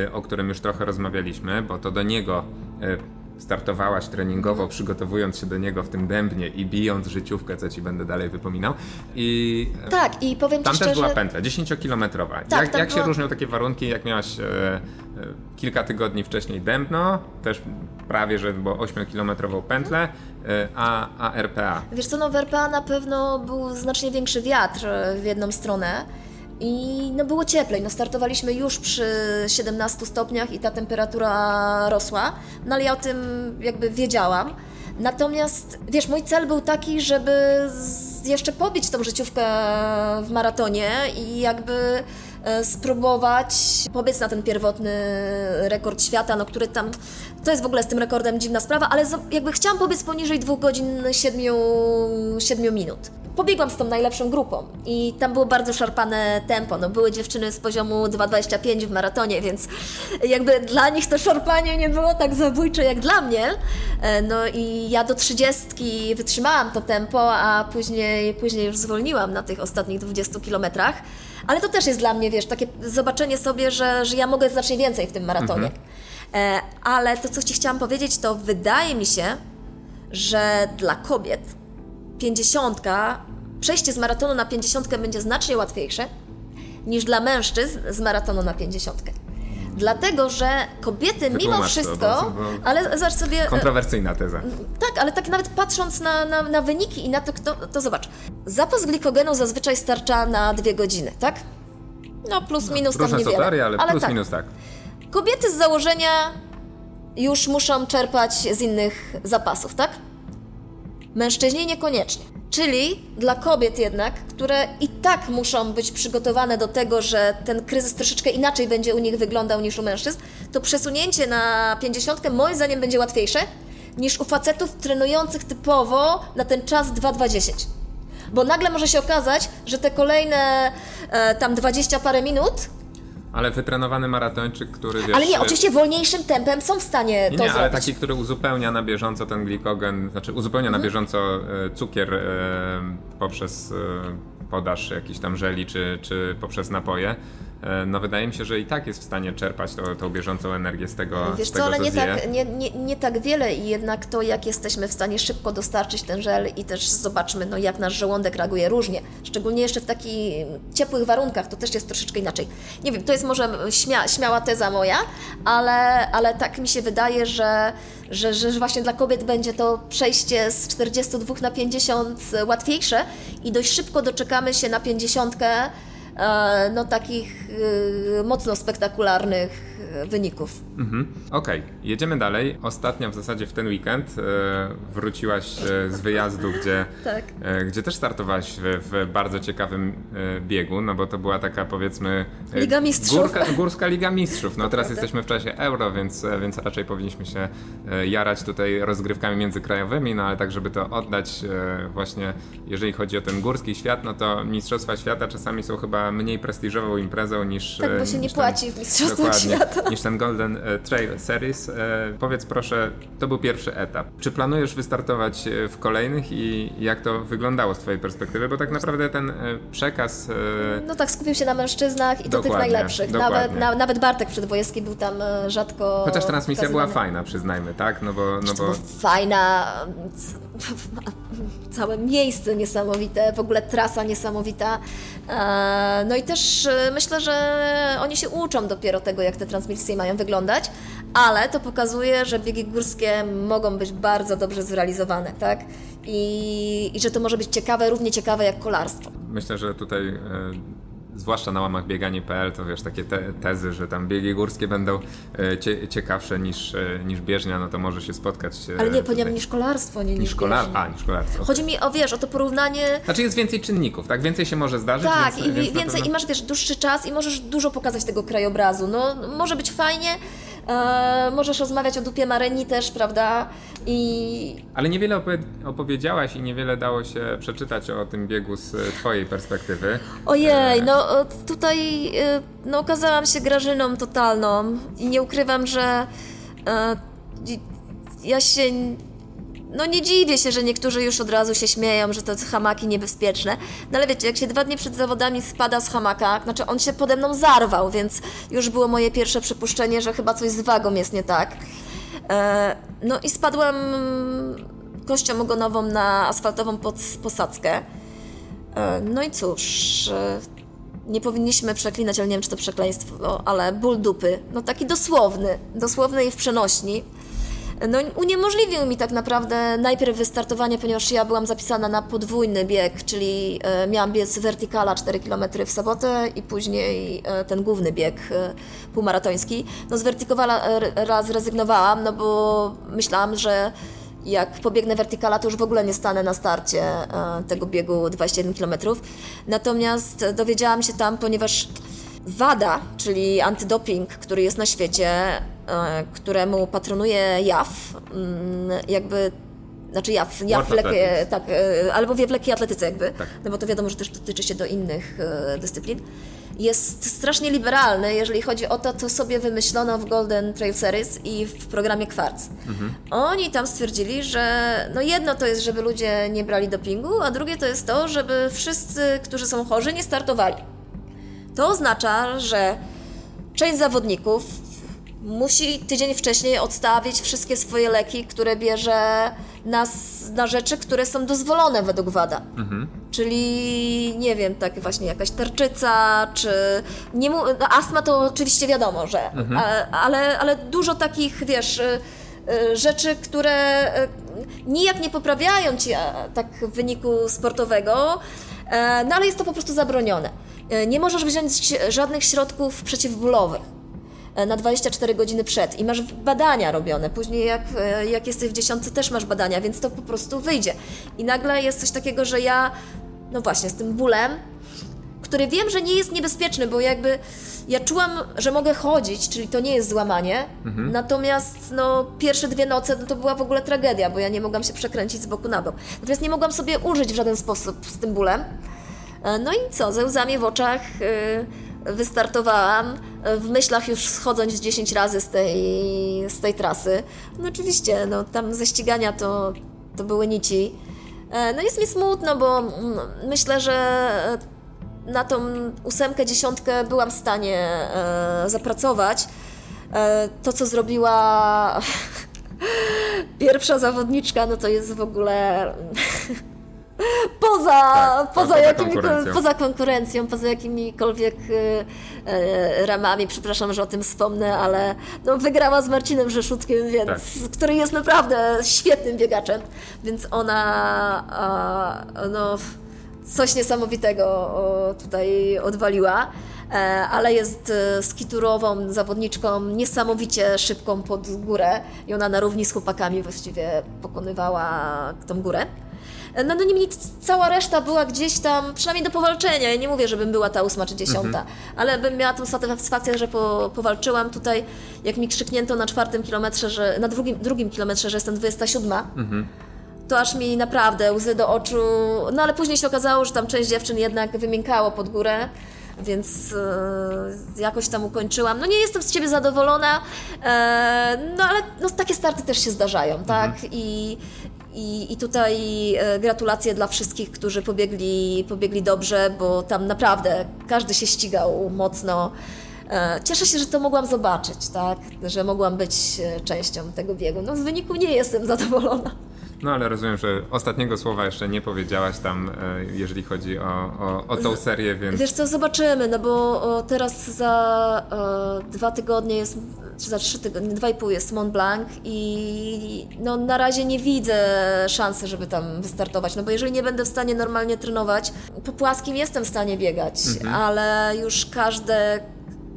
e, o którym już trochę rozmawialiśmy, bo to do niego e, startowałaś treningowo, przygotowując się do niego w tym dębnie i bijąc życiówkę, co ci będę dalej wypominał. I e, Tak, i powiem tam Ci też szczerze... była pętla, 10-kilometrowa. Tak, jak tam jak się była- różnią takie warunki, jak miałaś e, e, kilka tygodni wcześniej dębno, też prawie, że było 8-kilometrową pętlę, e, a, a RPA. Wiesz co, no w RPA na pewno był znacznie większy wiatr w jedną stronę i no było cieplej. No startowaliśmy już przy 17 stopniach i ta temperatura rosła, no ale ja o tym jakby wiedziałam. Natomiast, wiesz, mój cel był taki, żeby jeszcze pobić tą życiówkę w maratonie i jakby spróbować pobiec na ten pierwotny rekord świata, no który tam, to jest w ogóle z tym rekordem dziwna sprawa, ale jakby chciałam pobiec poniżej 2 godzin 7, 7 minut. Pobiegłam z tą najlepszą grupą i tam było bardzo szarpane tempo, no były dziewczyny z poziomu 2,25 w maratonie, więc jakby dla nich to szarpanie nie było tak zabójcze jak dla mnie, E, no i ja do 30 wytrzymałam to tempo, a później, później już zwolniłam na tych ostatnich 20 kilometrach. Ale to też jest dla mnie, wiesz, takie zobaczenie sobie, że, że ja mogę znacznie więcej w tym maratonie. E, ale to, co Ci chciałam powiedzieć, to wydaje mi się, że dla kobiet 50, przejście z maratonu na 50 będzie znacznie łatwiejsze niż dla mężczyzn z maratonu na 50. Dlatego, że kobiety mimo wszystko, ale zobacz sobie, e, Kontrowersyjna teza. tak, ale tak nawet patrząc na, na, na wyniki i na to, kto, to zobacz. Zapas glikogenu zazwyczaj starcza na dwie godziny, tak? No plus minus tam Różne są niewiele. teorie, ale, plus tak. minus tak. Kobiety z założenia już muszą czerpać z innych zapasów, tak? Mężczyźni niekoniecznie. Czyli dla kobiet jednak, które i tak muszą być przygotowane do tego, że ten kryzys troszeczkę inaczej będzie u nich wyglądał niż u mężczyzn, to przesunięcie na 50 moim zdaniem będzie łatwiejsze niż u facetów trenujących typowo na ten czas 2-2-10. Bo nagle może się okazać, że te kolejne e, tam 20 parę minut Ale wytrenowany maratończyk, który wiesz... ale nie, oczywiście wolniejszym tempem są w stanie Nie, to nie, ale zrobić. taki, który uzupełnia na bieżąco ten glikogen, znaczy uzupełnia Mhm. na bieżąco e, cukier e, poprzez e, podaż jakichś tam żeli czy, czy poprzez napoje. E, no wydaje mi się, że i tak jest w stanie czerpać to, tą bieżącą energię z tego, Wiesz z co, tego ale co nie zje. tak, nie, nie, nie tak wiele i jednak to, jak jesteśmy w stanie szybko dostarczyć ten żel i też zobaczmy, no, jak nasz żołądek reaguje różnie, szczególnie jeszcze w takich ciepłych warunkach, to też jest troszeczkę inaczej. Nie wiem, to jest może śmia, śmiała teza moja, ale, ale tak mi się wydaje, że, że, że właśnie dla kobiet będzie to przejście z 42 na 50 łatwiejsze i dość szybko doczekamy się na 50 e, no takich e, mocno spektakularnych e, wyników. Mhm. Okej, jedziemy dalej. Ostatnio w zasadzie w ten weekend e, wróciłaś e, z wyjazdu, gdzie, Tak. e, gdzie też startowałaś w, w bardzo ciekawym e, biegu, no bo to była taka powiedzmy... e, Liga Mistrzów. Górka, górska Liga Mistrzów. No teraz prawda. jesteśmy w czasie euro, więc, e, więc raczej powinniśmy się e, jarać tutaj rozgrywkami międzykrajowymi, no ale tak, żeby to oddać e, właśnie, jeżeli chodzi o ten górski świat, no to Mistrzostwa Świata czasami są chyba mniej prestiżową imprezą niż... Tak, bo e, się nie płaci w Mistrzostwach Świata. niż ten Golden e, Trail Series. E, Powiedz proszę, to był pierwszy etap. Czy planujesz wystartować w kolejnych i jak to wyglądało z Twojej perspektywy? Bo tak naprawdę ten przekaz... No tak, skupił się na mężczyznach i to tych najlepszych. dokładnie. Nawet, na, nawet Bartek Przedwojewski był tam rzadko. Chociaż transmisja była pokazywany. fajna, przyznajmy, tak? No bo... No bo była fajna, całe miejsce niesamowite, w ogóle trasa niesamowita. E, No i też e, myślę, że oni się uczą dopiero tego, jak te transmisje mają wyglądać, ale to pokazuje, że biegi górskie mogą być bardzo dobrze zrealizowane, tak? I, i że to może być ciekawe, równie ciekawe jak kolarstwo. myślę, że tutaj... Zwłaszcza na łamach bieganie.pl to wiesz, takie te, tezy, że tam biegi górskie będą e, cie, ciekawsze niż, e, niż bieżnia, no to może się spotkać. e, Ale nie, tutaj. powiedziałam niż kolarstwo, nie niż, Niż kolar... A, niż kolarstwo. Chodzi mi o, wiesz, o to porównanie Znaczy jest więcej czynników, tak? Więcej się może zdarzyć. Tak, więc, i więc więcej, pewno- i masz wiesz, dłuższy czas i możesz dużo pokazać tego krajobrazu. No, może być fajnie, e, możesz rozmawiać o dupie Mareni też, prawda? I Ale niewiele opowie- opowiedziałaś i niewiele dało się przeczytać o tym biegu z Twojej perspektywy. ojej, no e, tutaj e, no, okazałam się grażyną totalną i nie ukrywam, że e, ja się no nie dziwię się, że niektórzy już od razu się śmieją, że to jest hamaki niebezpieczne. No ale wiecie, jak się dwa dni przed zawodami spada z hamaka, znaczy on się pode mną zarwał, więc już było moje pierwsze przypuszczenie, że chyba coś z wagą jest nie tak. E, no i spadłam kością ogonową na asfaltową posadzkę. E, no i cóż, e, nie powinniśmy przeklinać, ale nie wiem, czy to przekleństwo, ale ból dupy, no taki dosłowny, dosłowny i w przenośni. No uniemożliwił mi tak naprawdę najpierw wystartowanie, ponieważ ja byłam zapisana na podwójny bieg, czyli e, miałam biec wertykala 4 km w sobotę i później e, ten główny bieg e, półmaratoński. No z wertykala e, raz zrezygnowałam, no bo myślałam, że jak pobiegnę wertykala, to już w ogóle nie stanę na starcie tego biegu 21 km. Natomiast dowiedziałam się tam, ponieważ WADA, czyli antydoping, który jest na świecie, któremu patronuje JAF, mm, jakby znaczy ja, w- ja w tak, e, albo w lekkiej atletyce jakby, Tak. no bo to wiadomo, że też dotyczy się do innych e, dyscyplin, jest strasznie liberalny, jeżeli chodzi o to, co sobie wymyślono w Golden Trail Series i w programie Quartz. Oni tam stwierdzili, że no jedno to jest, żeby ludzie nie brali dopingu, a drugie to jest to, żeby wszyscy, którzy są chorzy, nie startowali. To oznacza, że część zawodników musi tydzień wcześniej odstawić wszystkie swoje leki, które bierze na, na rzeczy, które są dozwolone według WADA. Czyli nie wiem, tak właśnie jakaś tarczyca, czy nie mu, no, astma to oczywiście wiadomo, że, a, ale, ale dużo takich, wiesz, y, y, rzeczy, które y, nijak nie poprawiają ci tak wyniku sportowego, e, no ale jest to po prostu zabronione. E, Nie możesz wziąć żadnych środków przeciwbólowych. E, na 24 godziny przed i masz badania robione. Później jak, e, jak jesteś w dziesiątce też masz badania, więc to po prostu wyjdzie. I nagle jest coś takiego, że ja, no właśnie, z tym bólem, który wiem, że nie jest niebezpieczny, bo jakby ja czułam, że mogę chodzić, czyli to nie jest złamanie. Natomiast no, pierwsze dwie noce no, to była w ogóle tragedia, bo ja nie mogłam się przekręcić z boku na bok. Natomiast nie mogłam sobie ulżyć w żaden sposób z tym bólem. E, No i co, ze łzami w oczach e, wystartowałam, w myślach już schodząc 10 razy z tej, z tej trasy. No oczywiście, no tam ze ścigania to, to były nici. E, No jest mi smutno, bo myślę, że na tą ósemkę, dziesiątkę byłam w stanie e, zapracować. E, to, co zrobiła pierwsza zawodniczka, no to jest w ogóle poza, Tak, poza, poza jakimi, konkurencją. poza konkurencją, poza jakimikolwiek e, e, ramami. Przepraszam, że o tym wspomnę, ale no, wygrała z Marcinem Rzeszutkiem, więc, Tak. który jest naprawdę świetnym biegaczem, więc ona a, no, coś niesamowitego o, tutaj odwaliła. E, Ale jest e, skiturową zawodniczką, niesamowicie szybką pod górę i ona na równi z chłopakami właściwie pokonywała tą górę. No, no niemniej cała reszta była gdzieś tam, przynajmniej do powalczenia. Ja nie mówię, żebym była ta ósma czy dziesiąta, ale bym miała tą satysfakcję, że po, powalczyłam tutaj, jak mi krzyknięto na czwartym kilometrze, że na drugim, drugim kilometrze, że jestem 27. To aż mi naprawdę łzy do oczu. No ale później się okazało, że tam część dziewczyn jednak wymiękało pod górę. Więc e, jakoś tam ukończyłam. No nie jestem z ciebie zadowolona, e, no ale no, takie starty też się zdarzają, tak? I, i, I tutaj e, gratulacje dla wszystkich, którzy pobiegli, pobiegli dobrze, bo tam naprawdę każdy się ścigał mocno. E, Cieszę się, że to mogłam zobaczyć, tak? Że mogłam być e, częścią tego biegu. No z wyniku nie jestem zadowolona. No ale rozumiem, że ostatniego słowa jeszcze nie powiedziałaś tam, e, jeżeli chodzi o, o, o tą serię, więc Wiesz co, zobaczymy, no bo teraz za e, dwa tygodnie jest, czy za trzy tygodnie, dwa i pół jest Mont Blanc i no na razie nie widzę szansy, żeby tam wystartować, no bo jeżeli nie będę w stanie normalnie trenować, po płaskim jestem w stanie biegać, ale już każde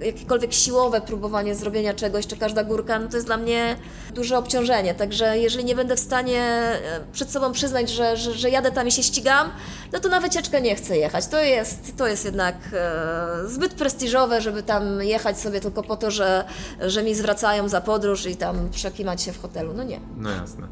jakiekolwiek siłowe próbowanie zrobienia czegoś, czy każda górka, no to jest dla mnie duże obciążenie. Także jeżeli nie będę w stanie e, przed sobą przyznać, że, że, że jadę tam i się ścigam, no to na wycieczkę nie chcę jechać. To jest, to jest jednak e, zbyt prestiżowe, żeby tam jechać sobie tylko po to, że, że mi zwracają za podróż i tam przekimać się w hotelu. No nie. no jasne.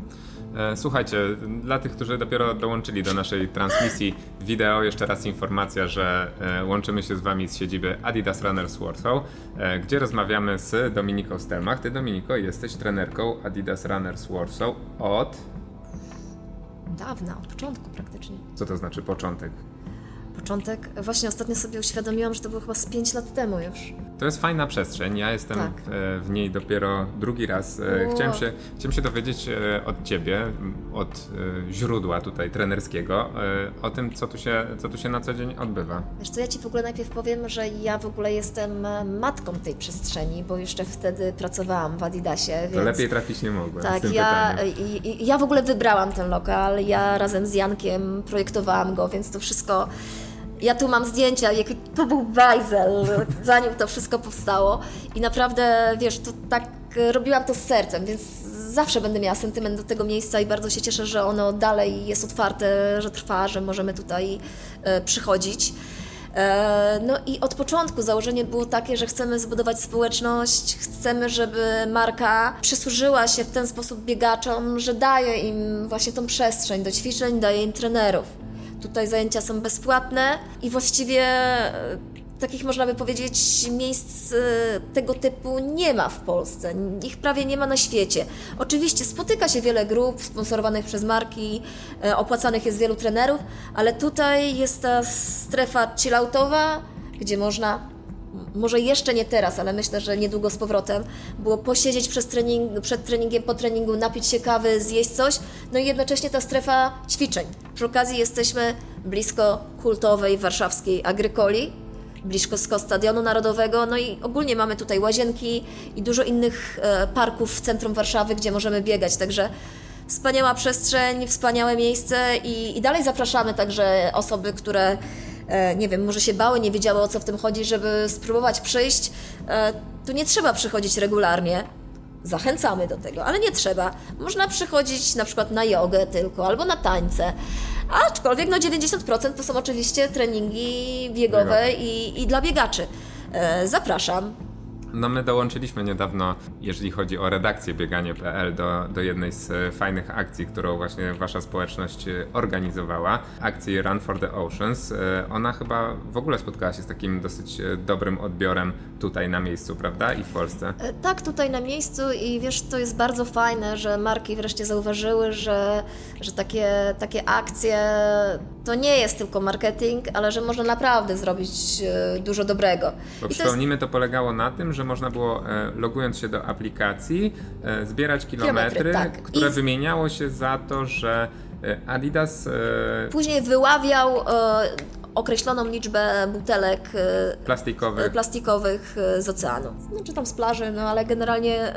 E, Słuchajcie, dla tych, którzy dopiero dołączyli do naszej transmisji wideo, jeszcze raz informacja, że e, łączymy się z Wami z siedziby Adidas Runners Warsaw, e, gdzie rozmawiamy z Dominiką Stelmach. Ty, Dominiko, jesteś trenerką Adidas Runners Warsaw od... Dawna, od początku praktycznie. Co to znaczy początek? Początek, właśnie ostatnio sobie uświadomiłam, że to było chyba z 5 lat temu już. To jest fajna przestrzeń. Ja jestem Tak. w, w niej dopiero drugi raz. E, O. Chciałem się, chciałem się dowiedzieć e, od ciebie, od e, źródła tutaj trenerskiego, e, o tym, co tu, się, co tu się na co dzień odbywa. Wiesz co, ja Ci w ogóle najpierw powiem, że ja w ogóle jestem e, matką tej przestrzeni, bo jeszcze wtedy pracowałam w Adidasie, To więc... lepiej trafić nie mogłem Tak, ja, i, ja w ogóle wybrałam ten lokal, ja razem z Jankiem projektowałam go, więc to wszystko... Ja tu mam zdjęcia, jaki to był bajzel, zanim to wszystko powstało i naprawdę, wiesz, to tak e, robiłam to z sercem, więc zawsze będę miała sentyment do tego miejsca i bardzo się cieszę, że ono dalej jest otwarte, że trwa, że możemy tutaj e, przychodzić. E, No i od początku założenie było takie, że chcemy zbudować społeczność, chcemy, żeby marka przysłużyła się w ten sposób biegaczom, że daje im właśnie tą przestrzeń do ćwiczeń, daje im trenerów. Tutaj zajęcia są bezpłatne i właściwie e, takich można by powiedzieć miejsc e, tego typu nie ma w Polsce. Ich prawie nie ma na świecie. Oczywiście spotyka się wiele grup sponsorowanych przez marki, e, opłacanych jest wielu trenerów, ale tutaj jest ta strefa chilloutowa, gdzie można może jeszcze nie teraz, ale myślę, że niedługo z powrotem, było posiedzieć przez trening, przed treningiem, po treningu, napić się kawy, zjeść coś, no i jednocześnie ta strefa ćwiczeń. Przy okazji jesteśmy blisko kultowej warszawskiej Agrykoli, blisko Stadionu Narodowego, no i ogólnie mamy tutaj łazienki i dużo innych e, parków w centrum Warszawy, gdzie możemy biegać, także wspaniała przestrzeń, wspaniałe miejsce i, i dalej zapraszamy także osoby, które nie wiem, może się bały, nie wiedziały o co w tym chodzi, żeby spróbować przyjść, e, tu nie trzeba przychodzić regularnie. Zachęcamy do tego, ale nie trzeba. Można przychodzić na przykład na jogę tylko albo na tańce. Aczkolwiek no 90% to są oczywiście treningi biegowe i, i dla biegaczy. E, zapraszam. No my dołączyliśmy niedawno, jeżeli chodzi o redakcję bieganie.pl do, do jednej z e, fajnych akcji, którą właśnie wasza społeczność e, organizowała, akcji Run for the Oceans. E, ona chyba w ogóle spotkała się z takim dosyć dobrym odbiorem tutaj na miejscu, prawda? I w Polsce. Tak, tutaj na miejscu i wiesz, to jest bardzo fajne, że marki wreszcie zauważyły, że, że takie, takie akcje to nie jest tylko marketing, ale że można naprawdę zrobić dużo dobrego. Bo I to jest przypomnijmy, to polegało na tym, że można było, e, logując się do aplikacji, e, zbierać kilometry, Kilometry, tak. które I- wymieniało się za to, że e, Adidas później wyławiał określoną liczbę butelek plastikowych plastikowych z oceanu. No, czy tam z plaży, no ale generalnie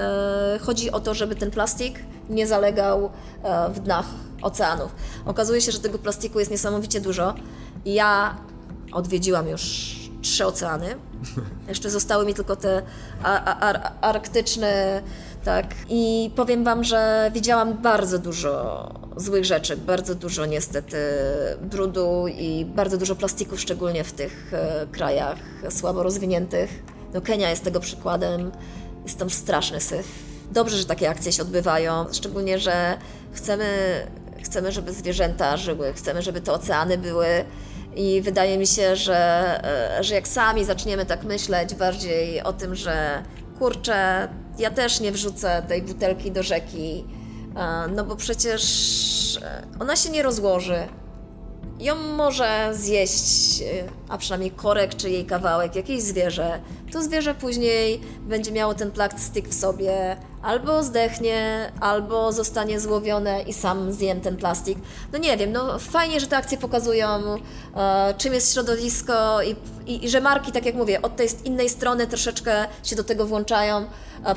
chodzi o to, żeby ten plastik nie zalegał w dnach oceanów. Okazuje się, że tego plastiku jest niesamowicie dużo. Ja odwiedziłam już trzy oceany. Jeszcze zostały mi tylko te ar, arktyczne, tak. I powiem Wam, że widziałam bardzo dużo złych rzeczy, bardzo dużo niestety brudu i bardzo dużo plastiku, szczególnie w tych e, krajach słabo rozwiniętych. No Kenia jest tego przykładem, jest tam straszny syf. Dobrze, że takie akcje się odbywają, szczególnie, że chcemy, chcemy, żeby zwierzęta żyły, chcemy, żeby te oceany były i wydaje mi się, że, e, że jak sami zaczniemy tak myśleć bardziej o tym, że kurczę, ja też nie wrzucę tej butelki do rzeki, e, no bo przecież e, ona się nie rozłoży. Ją może zjeść, a przynajmniej korek czy jej kawałek, jakieś zwierzę. To zwierzę później będzie miało ten plastik w sobie, albo zdechnie, albo zostanie złowione i sam zjem ten plastik. No nie wiem, no fajnie, że te akcje pokazują, e, czym jest środowisko i, i, i że marki, tak jak mówię, od tej innej strony troszeczkę się do tego włączają,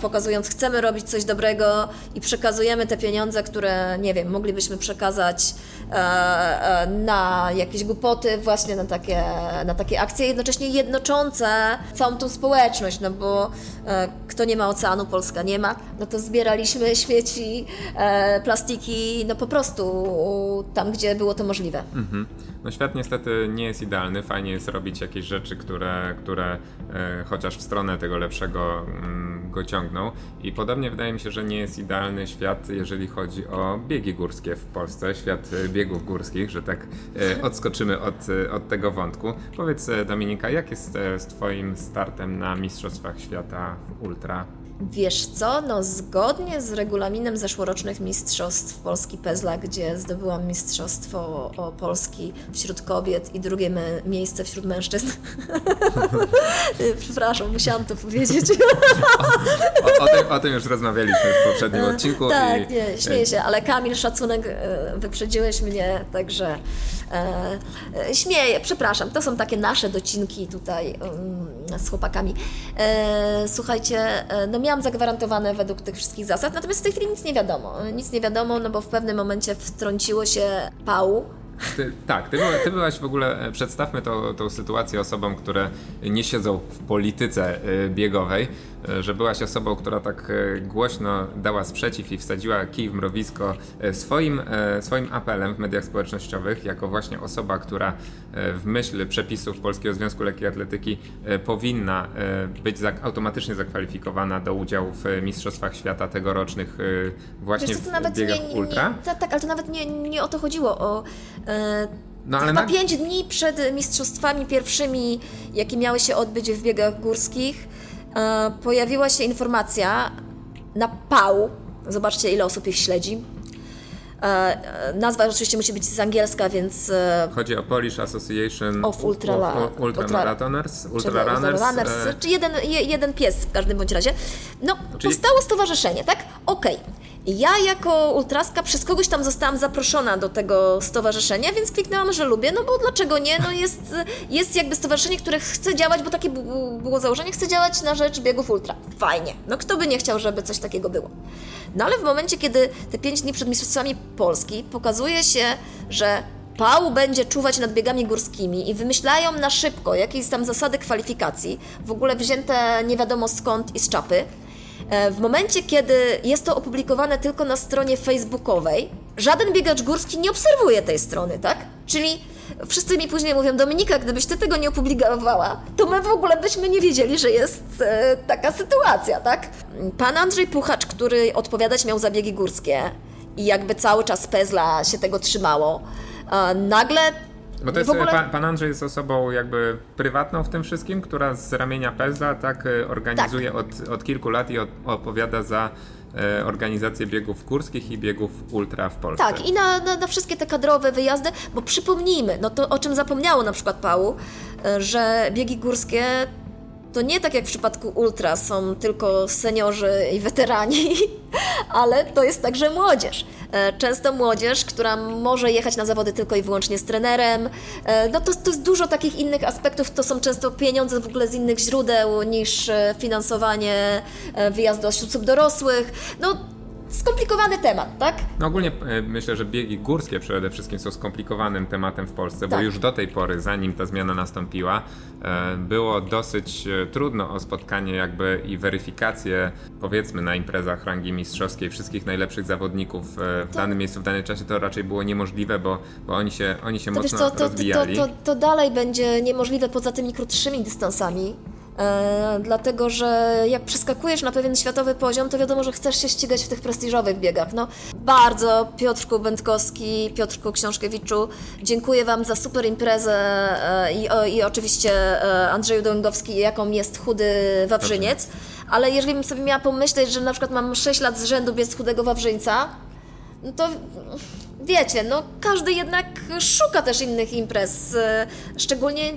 pokazując, chcemy robić coś dobrego i przekazujemy te pieniądze, które, nie wiem, moglibyśmy przekazać e, e, na jakieś głupoty, właśnie na takie, na takie akcje, jednocześnie jednoczące całą tą społeczność, no bo e, kto nie ma oceanu, Polska nie ma, no to zbieraliśmy śmieci, plastiki, no po prostu tam, gdzie było to możliwe. Mhm. No świat niestety nie jest idealny. Fajnie jest robić jakieś rzeczy, które, które e, chociaż w stronę tego lepszego mm, go ciągną. I podobnie wydaje mi się, że nie jest idealny świat, jeżeli chodzi o biegi górskie w Polsce, świat e, biegów górskich, że tak e, odskoczymy od, od tego wątku. Powiedz Dominika, jak jest z Twoim startem na Mistrzostwach Świata w Ultra? Wiesz co, no zgodnie z regulaminem zeszłorocznych Mistrzostw Polski Pezla, gdzie zdobyłam Mistrzostwo o Polski wśród kobiet i drugie miejsce wśród mężczyzn. Przepraszam, musiałam to powiedzieć. O, o, tym, o tym już rozmawialiśmy w poprzednim odcinku. tak, i, nie, śmieję się, ale Kamil, szacunek, e, wyprzedziłeś mnie, także e, e, śmieję, przepraszam, to są takie nasze docinki tutaj z chłopakami. E, słuchajcie, e, no miałam zagwarantowane według tych wszystkich zasad, natomiast w tej chwili nic nie wiadomo. Nic nie wiadomo, no bo w pewnym momencie wtrąciło się pału, Ty, tak, ty, ty byłaś w ogóle, e, przedstawmy to, tą sytuację osobom, które nie siedzą w polityce e, biegowej, e, że byłaś osobą, która tak głośno dała sprzeciw i wsadziła kij w mrowisko swoim, swoim apelem w mediach społecznościowych, jako właśnie osoba, która w myśl przepisów Polskiego Związku Lekkiej Atletyki e, powinna e, być automatycznie zakwalifikowana do udziału w Mistrzostwach Świata tegorocznych e, właśnie Wiesz co, to w nawet biegach nie, nie, ultra. tak, tak, ale to nawet nie, nie o to chodziło. O, e, No, ale chyba na- pięć dni przed mistrzostwami pierwszymi, jakie miały się odbyć w biegach górskich, e, pojawiła się informacja na PAU. Zobaczcie, ile osób ich śledzi. E, e, nazwa oczywiście musi być z angielska, więc e, Chodzi o Polish Association Of Ultra- of Ultramarathoners, Ultra Runners. Runners, e, czy jeden, je, jeden pies w każdym bądź razie. No, Czyli- powstało stowarzyszenie, tak? Okej. Ja jako ultraska przez kogoś tam zostałam zaproszona do tego stowarzyszenia, więc kliknęłam, że lubię, no bo dlaczego nie? No jest, jest jakby stowarzyszenie, które chce działać, bo takie było założenie, chce działać na rzecz biegów ultra. Fajnie. No kto by nie chciał, żeby coś takiego było? No ale w momencie, kiedy te pięć dni przed Mistrzostwami Polski pokazuje się, że Pał będzie czuwać nad biegami górskimi i wymyślają na szybko jakieś tam zasady kwalifikacji, w ogóle wzięte nie wiadomo skąd i z czapy. E, w momencie, kiedy jest to opublikowane tylko na stronie facebookowej, żaden biegacz górski nie obserwuje tej strony, tak? Czyli wszyscy mi później mówią, Dominika, gdybyś ty tego nie opublikowała, to my w ogóle byśmy nie wiedzieli, że jest e, taka sytuacja, tak? Pan Andrzej Puchacz, który odpowiadać miał za biegi górskie i jakby cały czas Pezla się tego trzymało, e, nagle bo to jest, ogóle... pan, pan, Andrzej jest osobą jakby prywatną w tym wszystkim, która z ramienia Pezla tak e, organizuje tak. Od, od kilku lat i od, opowiada za e, organizację biegów górskich i biegów ultra w Polsce. Tak, i na, na, na, wszystkie te kadrowe wyjazdy, bo przypomnijmy, no to o czym zapomniało na przykład Pału, e, że biegi górskie to nie tak jak w przypadku ultra są tylko seniorzy i weterani, ale to jest także młodzież. E, często młodzież, która może jechać na zawody tylko i wyłącznie z trenerem. E, no to, to jest dużo takich innych aspektów, to są często pieniądze w ogóle z innych źródeł niż e, finansowanie wyjazdu osób dorosłych. No skomplikowany temat, tak? No ogólnie e, myślę, że biegi górskie przede wszystkim są skomplikowanym tematem w Polsce, tak. bo już do tej pory, zanim ta zmiana nastąpiła, e, było dosyć e, trudno o spotkanie jakby i weryfikację powiedzmy na imprezach rangi mistrzowskiej wszystkich najlepszych zawodników w tak. danym miejscu, w danym czasie to raczej było niemożliwe, bo, bo oni się, oni się to mocno wiesz co, to, rozwijali. To, to, to dalej będzie niemożliwe poza tymi krótszymi dystansami. E, dlatego, że jak przeskakujesz na pewien światowy poziom, to wiadomo, że chcesz się ścigać w tych prestiżowych biegach. No, bardzo Piotrku Będkowski, Piotrku Książkiewiczu, dziękuję Wam za super imprezę e, i, o, i oczywiście e, Andrzeju Dołęgowski, jaką jest chudy Wawrzyniec. Ale jeżeli bym sobie miała pomyśleć, że na przykład mam 6 lat z rzędu bez chudego Wawrzyńca, no to wiecie, no każdy jednak szuka też innych imprez, e, szczególnie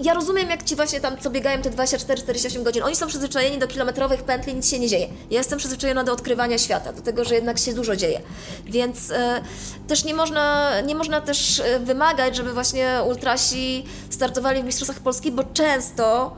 ja rozumiem, jak ci właśnie tam, co biegają te 24-48 godzin, oni są przyzwyczajeni do kilometrowych pętli, nic się nie dzieje. Ja jestem przyzwyczajona do odkrywania świata, do tego, że jednak się dużo dzieje. Więc e, też nie można, nie można też e, wymagać, żeby właśnie ultrasi startowali w Mistrzostwach Polski, bo często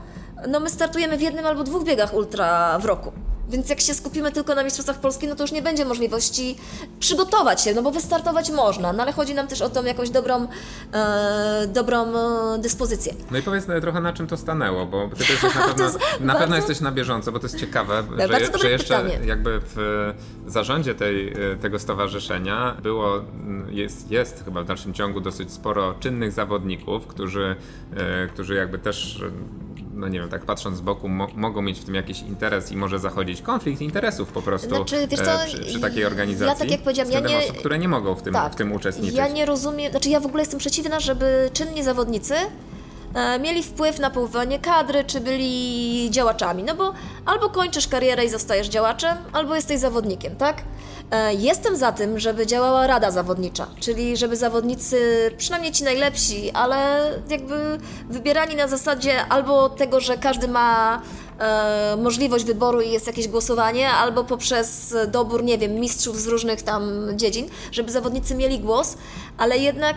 no my startujemy w jednym albo dwóch biegach ultra w roku. Więc jak się skupimy tylko na Mistrzostwach Polski, no to już nie będzie możliwości przygotować się, no bo wystartować można, no ale chodzi nam też o tą jakąś dobrą, e, dobrą e, dyspozycję. No i powiedz trochę na czym to stanęło, bo ty jesteś na pewno, na bardzo... pewno jesteś na bieżąco, bo to jest ciekawe, że, że jeszcze pytanie. jakby w zarządzie tej, e, tego stowarzyszenia było, jest, jest chyba w dalszym ciągu dosyć sporo czynnych zawodników, którzy, e, którzy jakby też no nie wiem, tak patrząc z boku, mo mogą mieć w tym jakiś interes i może zachodzić konflikt interesów po prostu znaczy, wiesz co, e, przy, przy, takiej organizacji. Ja tak jak powiedziałam, ja nie... osób, które nie mogą w tym, tak, w tym uczestniczyć. Ja nie rozumiem, znaczy ja w ogóle jestem przeciwna, żeby czynni zawodnicy e, mieli wpływ na powoływanie kadry, czy byli działaczami. No bo albo kończysz karierę i zostajesz działaczem, albo jesteś zawodnikiem, tak? E, jestem za tym, żeby działała rada zawodnicza, czyli żeby zawodnicy, przynajmniej ci najlepsi, ale jakby wybierani na zasadzie albo tego, że każdy ma e, możliwość wyboru i jest jakieś głosowanie, albo poprzez dobór, nie wiem, mistrzów z różnych tam dziedzin, żeby zawodnicy mieli głos, ale jednak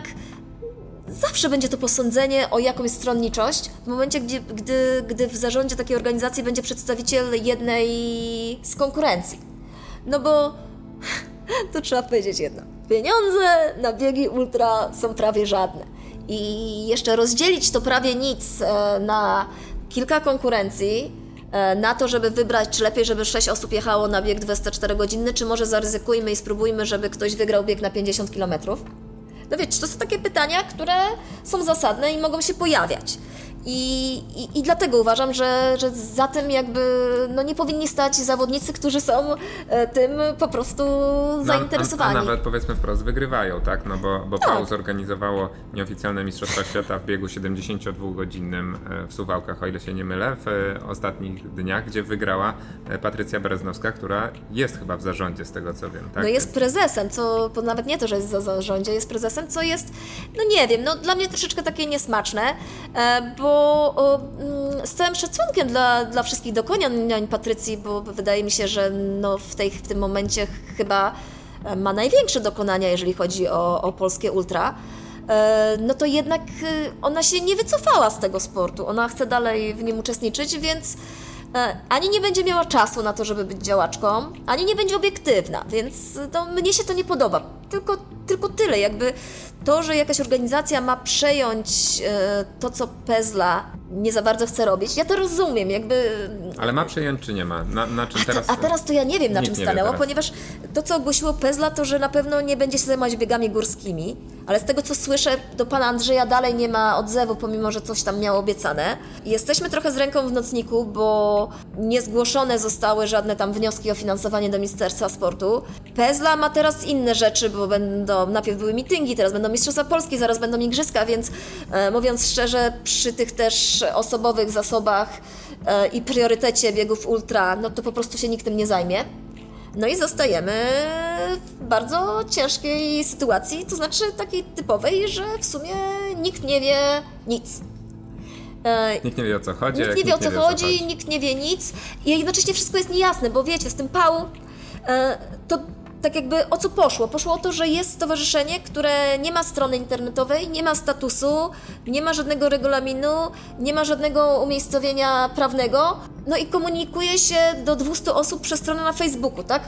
zawsze będzie to posądzenie o jakąś stronniczość w momencie, gdzie, gdy, gdy w zarządzie takiej organizacji będzie przedstawiciel jednej z konkurencji. No bo to trzeba powiedzieć jedno. Pieniądze na biegi ultra są prawie żadne. I jeszcze rozdzielić to prawie nic e, na kilka konkurencji, e, na to, żeby wybrać, czy lepiej, żeby 6 osób jechało na bieg 24 godziny, czy może zaryzykujmy i spróbujmy, żeby ktoś wygrał bieg na 50 km. No wiecie, to są takie pytania, które są zasadne i mogą się pojawiać. I, i, I, dlatego uważam, że, że za tym jakby no nie powinni stać zawodnicy, którzy są e, tym po prostu zainteresowani. No, a, a, nawet powiedzmy wprost wygrywają, tak? No bo, bo tak. PAU zorganizowało nieoficjalne Mistrzostwa Świata w biegu 72-godzinnym e, w Suwałkach, o ile się nie mylę, w e, ostatnich dniach, gdzie wygrała Patrycja Bereznowska, która jest chyba w zarządzie, z tego co wiem. Tak? No jest prezesem, co nawet nie to, że jest za zarządzie, jest prezesem, co jest, no nie wiem, no dla mnie troszeczkę takie niesmaczne, bo bo mm, z całym szacunkiem dla, dla wszystkich dokonań Patrycji, bo wydaje mi się, że no w, tej, w tym momencie chyba e, ma największe dokonania, jeżeli chodzi o, o polskie ultra, e, no to jednak e, ona się nie wycofała z tego sportu. Ona chce dalej w nim uczestniczyć, więc ani nie będzie miała czasu na to, żeby być działaczką, ani nie będzie obiektywna, więc no, mnie się to nie podoba. Tylko tylko tyle, jakby to, że jakaś organizacja ma przejąć e, to, co Pezla nie za bardzo chce robić, ja to rozumiem, jakby... Ale ma przejąć czy nie ma? Na, na czym A, te, teraz... a teraz to ja nie wiem, na czym stanęło, ponieważ to, co ogłosiło Pezla, to, że na pewno nie będzie się zajmować biegami górskimi, ale z tego, co słyszę, do pana Andrzeja dalej nie ma odzewu, pomimo, że coś tam miało obiecane. Jesteśmy trochę z ręką w nocniku, bo nie zgłoszone zostały żadne tam wnioski o finansowanie do Ministerstwa Sportu. Pezla ma teraz inne rzeczy, bo będą, najpierw były mityngi, teraz będą Mistrzostwa Polski, zaraz będą Igrzyska, więc e, mówiąc szczerze, przy tych też osobowych zasobach e, i priorytecie biegów ultra, no to po prostu się nikt tym nie zajmie. No i zostajemy w bardzo ciężkiej sytuacji, to znaczy takiej typowej, że w sumie nikt nie wie nic. E, Nikt nie wie o co chodzi. Nikt nie wie o co chodzi, nikt nie wie nic i jednocześnie wszystko jest niejasne, bo wiecie, z tym pału e, to tak jakby o co poszło? Poszło o to, że jest stowarzyszenie, które nie ma strony internetowej, nie ma statusu, nie ma żadnego regulaminu, nie ma żadnego umiejscowienia prawnego, no i komunikuje się do 200 osób przez stronę na Facebooku, tak?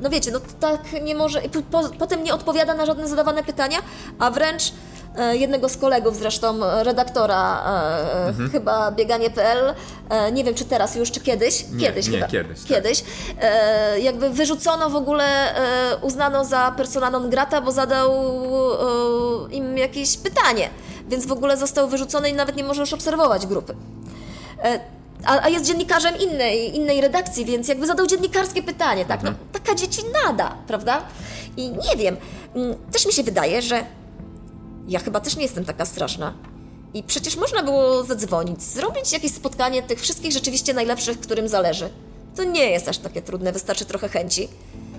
No wiecie, no tak nie może. i po, po, potem nie odpowiada na żadne zadawane pytania, a wręcz jednego z kolegów, zresztą e, redaktora e, chyba bieganie.pl, e, nie wiem czy teraz już, czy kiedyś, kiedyś nie, chyba, kiedyś, tak. kiedyś e, jakby wyrzucono w ogóle, e, uznano za persona non grata, bo zadał e, im jakieś pytanie, więc w ogóle został wyrzucony i nawet nie może już obserwować grupy. E, A, a jest dziennikarzem innej, innej redakcji, więc jakby zadał dziennikarskie pytanie, tak? No, taka dzieci nada, prawda? I nie wiem, mm, też mi się wydaje, że ja chyba też nie jestem taka straszna. I przecież można było zadzwonić, zrobić jakieś spotkanie tych wszystkich rzeczywiście najlepszych, którym zależy. To nie jest aż takie trudne, wystarczy trochę chęci.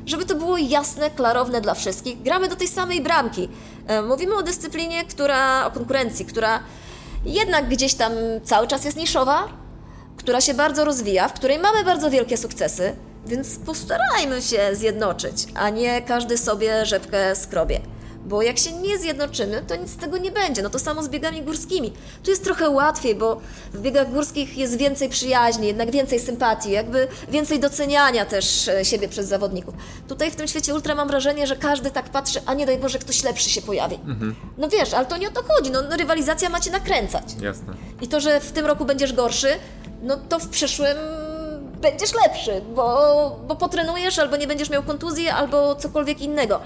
Żeby to było jasne, klarowne dla wszystkich, gramy do tej samej bramki. E, Mówimy o dyscyplinie, która, o konkurencji, która jednak gdzieś tam cały czas jest niszowa, która się bardzo rozwija, w której mamy bardzo wielkie sukcesy, więc postarajmy się zjednoczyć, a nie każdy sobie rzepkę skrobie. Bo jak się nie zjednoczymy, to nic z tego nie będzie. No to samo z biegami górskimi. Tu jest trochę łatwiej, bo w biegach górskich jest więcej przyjaźni, jednak więcej sympatii, jakby więcej doceniania też e, siebie przez zawodników. Tutaj w tym świecie ultra mam wrażenie, że każdy tak patrzy, a nie daj Boże, ktoś lepszy się pojawi. No wiesz, ale to nie o to chodzi. No rywalizacja macie nakręcać. Jasne. I to, że w tym roku będziesz gorszy, no to w przyszłym będziesz lepszy, bo, bo potrenujesz, albo nie będziesz miał kontuzji, albo cokolwiek innego.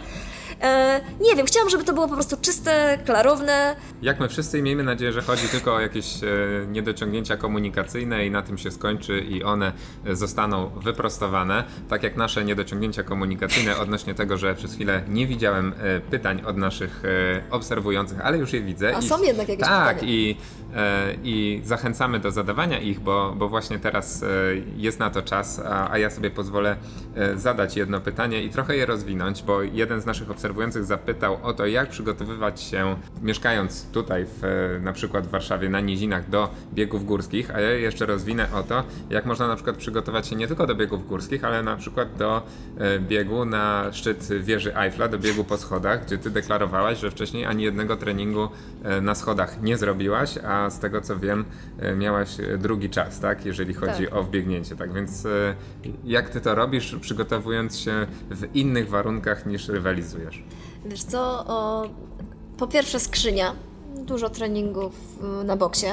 E, nie wiem, chciałam, żeby to było po prostu czyste, klarowne. Jak my wszyscy miejmy nadzieję, że chodzi tylko o jakieś e, niedociągnięcia komunikacyjne i na tym się skończy i one e, zostaną wyprostowane. Tak jak nasze niedociągnięcia komunikacyjne odnośnie tego, że przez chwilę nie widziałem e, pytań od naszych e, obserwujących, ale już je widzę. A I- są jednak jakieś Tak, pytania. i, e, i zachęcamy do zadawania ich, bo, bo właśnie teraz jest na to czas, a, a ja sobie pozwolę zadać jedno pytanie i trochę je rozwinąć, bo jeden z naszych obserwujących zapytał o to, jak przygotowywać się, mieszkając tutaj, w, na przykład w Warszawie, na nizinach, do biegów górskich, a ja jeszcze rozwinę o to, jak można na przykład przygotować się nie tylko do biegów górskich, ale na przykład do e, biegu na szczyt wieży Eiffla, do biegu po schodach, gdzie ty deklarowałaś, że wcześniej ani jednego treningu e, na schodach nie zrobiłaś, a z tego co wiem, e, miałaś drugi czas, tak, jeżeli chodzi Tak. o wbiegnięcie. Tak więc jak ty to robisz, przygotowując się w innych warunkach niż rywalizujesz? Wiesz co, o, po pierwsze skrzynia, dużo treningów y, na boksie,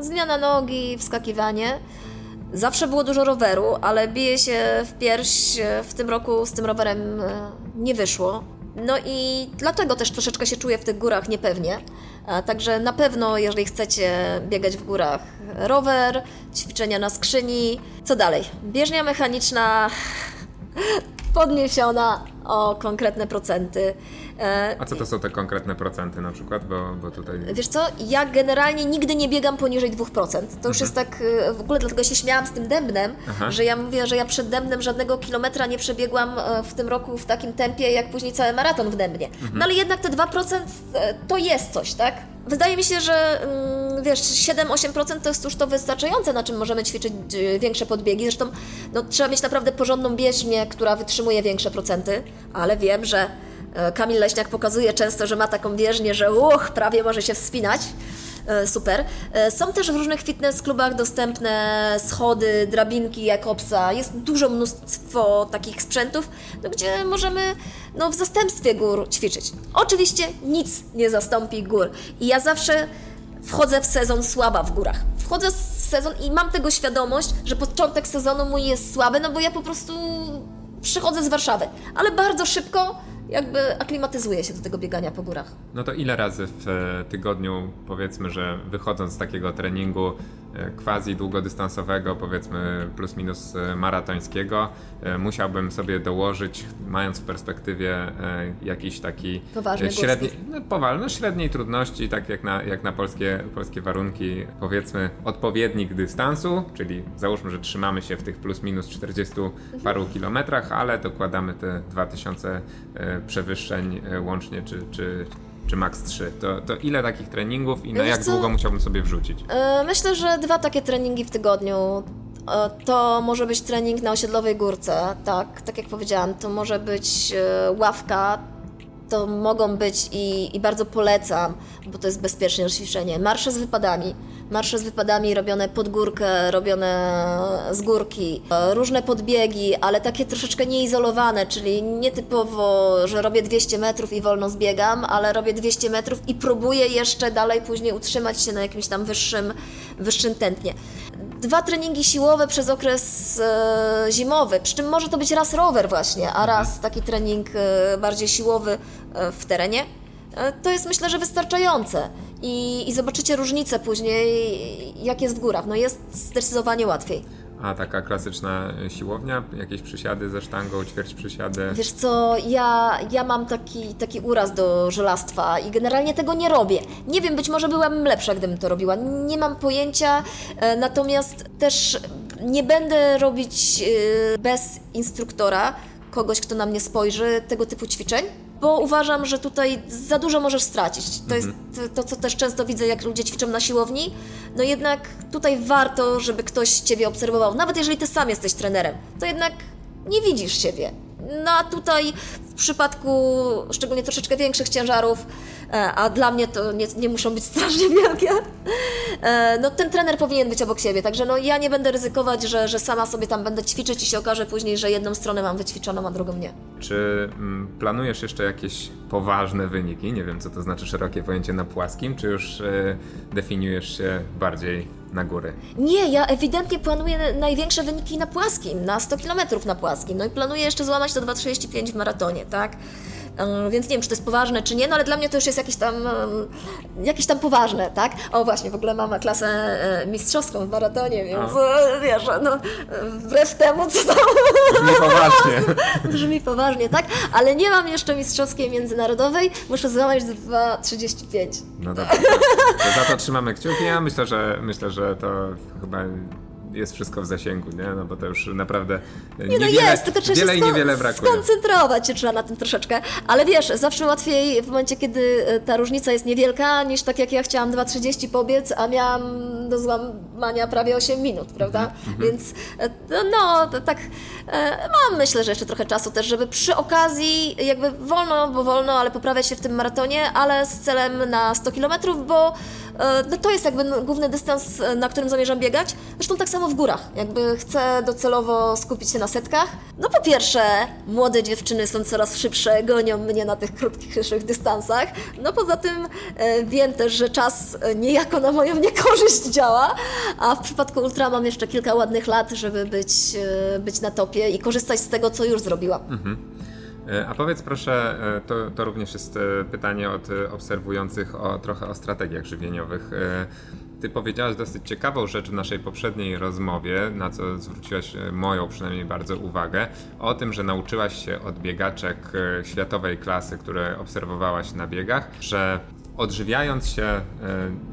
zmiana nogi, wskakiwanie. Zawsze było dużo roweru, ale bije się w pierś e, w tym roku z tym rowerem e, nie wyszło. No i dlatego też troszeczkę się czuję w tych górach niepewnie. Także na pewno, jeżeli chcecie biegać w górach, rower, ćwiczenia na skrzyni. Co dalej? Bieżnia mechaniczna podniesiona o konkretne procenty. E, A co to są te konkretne procenty na przykład, bo, bo tutaj... Wiesz co, ja generalnie nigdy nie biegam poniżej 2%. To już jest tak, y, w ogóle dlatego się śmiałam z tym dębnem, Aha. że ja mówię, że ja przed dębnem żadnego kilometra nie przebiegłam e, w tym roku w takim tempie, jak później cały maraton w dębnie. No ale jednak te 2% e, to jest coś, tak? Wydaje mi się, że mm, wiesz, 7-8% to jest już to wystarczające, na czym możemy ćwiczyć większe podbiegi. Zresztą no, trzeba mieć naprawdę porządną bieżnię, która wytrzymuje większe procenty, ale wiem, że e, Kamil Leśniak pokazuje często, że ma taką bieżnię, że uch, prawie może się wspinać. e, super. E, są też w różnych fitness klubach dostępne schody, drabinki, Jakobsa. Jest dużo mnóstwo takich sprzętów, no, gdzie możemy no, w zastępstwie gór ćwiczyć. Oczywiście nic nie zastąpi gór. I ja zawsze wchodzę w sezon słaba w górach. Wchodzę w sezon i mam tego świadomość, że początek sezonu mój jest słaby, no bo ja po prostu przychodzę z Warszawy. Ale bardzo szybko jakby aklimatyzuje się do tego biegania po górach. No to ile razy w e, tygodniu, powiedzmy, że wychodząc z takiego treningu quasi długodystansowego, powiedzmy plus minus e, maratońskiego, musiałbym sobie dołożyć, mając w perspektywie jakiś taki Poważny średni, no, powalny, no, średniej trudności, tak jak na, jak na polskie, polskie warunki, powiedzmy odpowiednik dystansu, czyli załóżmy, że trzymamy się w tych plus minus 40 paru kilometrach, ale dokładamy te 2000 przewyższeń e, łącznie, czy, czy, czy max 3. To, to ile takich treningów i na jak co? długo musiałbym sobie wrzucić? E, myślę, że dwa takie treningi w tygodniu. E, to może być trening na osiedlowej górce, tak, tak jak powiedziałam, to może być ławka, to mogą być i, i bardzo polecam, bo to jest bezpieczne ćwiczenie, marsze z wypadami marsze z wypadami robione pod górkę, robione z górki, różne podbiegi, ale takie troszeczkę nieizolowane, czyli nietypowo, że robię 200 metrów i wolno zbiegam, ale robię 200 metrów i próbuję jeszcze dalej później utrzymać się na jakimś tam wyższym, wyższym tętnie. Dwa treningi siłowe przez okres e, zimowy, przy czym może to być raz rower właśnie, a raz taki trening e, bardziej siłowy e, w terenie. E, to jest myślę, że wystarczające. I, I zobaczycie różnicę później, jak jest w górach. No jest zdecydowanie łatwiej. A taka klasyczna siłownia, jakieś przysiady ze sztangą, ćwierć przysiady? Wiesz co, ja, ja mam taki, taki uraz do żelastwa i generalnie tego nie robię. Nie wiem, być może byłabym lepsza, gdybym to robiła. Nie mam pojęcia, e, natomiast też nie będę robić e, bez instruktora, kogoś, kto na mnie spojrzy, tego typu ćwiczeń bo uważam, że tutaj za dużo możesz stracić. To jest mhm. to, co też często widzę, jak ludzie ćwiczą na siłowni. No jednak tutaj warto, żeby ktoś Ciebie obserwował. Nawet jeżeli Ty sam jesteś trenerem, to jednak nie widzisz siebie. No a tutaj w przypadku szczególnie troszeczkę większych ciężarów, e, a dla mnie to nie, nie muszą być strasznie wielkie, e, no ten trener powinien być obok siebie, także no ja nie będę ryzykować, że, że sama sobie tam będę ćwiczyć i się okaże później, że jedną stronę mam wyćwiczoną, a drugą nie. Czy mm, planujesz jeszcze jakieś poważne wyniki? Nie wiem, co to znaczy szerokie pojęcie na płaskim, czy już y, definiujesz się bardziej na górę. Nie, ja ewidentnie planuję największe wyniki na płaskim, na 100 km na płaskim. No i planuję jeszcze złamać to 2,35 w maratonie, tak? Więc nie wiem, czy to jest poważne, czy nie, no ale dla mnie to już jest jakieś tam, jakieś tam poważne, tak? O właśnie, w ogóle mam klasę e, mistrzowską w maratonie, więc A. E, wiesz, no wbrew temu, co tam... Brzmi poważnie. Brzmi poważnie, tak? Ale nie mam jeszcze mistrzowskiej międzynarodowej, muszę złamać 2,35. No dobrze, to za to trzymamy kciuki, ja myślę, że myślę, że to chyba jest wszystko w zasięgu, nie? No bo to już naprawdę nie no niewiele, no jest, tylko trzeba wiele się i niewiele brakuje. skoncentrować się trzeba na tym troszeczkę. Ale wiesz, zawsze łatwiej w momencie, kiedy e, ta różnica jest niewielka, niż tak jak ja chciałam 2.30 pobiec, a miałam do złamania prawie 8 minut, prawda? Mm -hmm. Więc e, no, tak e, mam myślę, że jeszcze trochę czasu też, żeby przy okazji jakby wolno, bo wolno, ale poprawiać się w tym maratonie, ale z celem na 100 km, bo no to jest jakby główny dystans, na którym zamierzam biegać. Zresztą tak samo w górach. Jakby chcę docelowo skupić się na setkach. No po pierwsze, młode dziewczyny są coraz szybsze, gonią mnie na tych krótkich, szybszych dystansach. No poza tym e, wiem też, że czas e, niejako na moją niekorzyść działa, a w przypadku ultra mam jeszcze kilka ładnych lat, żeby być, e, być na topie i korzystać z tego, co już zrobiłam. Mhm. A powiedz proszę, to, to również jest pytanie od obserwujących o, trochę o strategiach żywieniowych. Ty powiedziałaś dosyć ciekawą rzecz w naszej poprzedniej rozmowie, na co zwróciłaś e, moją przynajmniej bardzo uwagę, o tym, że nauczyłaś się od biegaczek e, światowej klasy, które obserwowałaś na biegach, że odżywiając się e,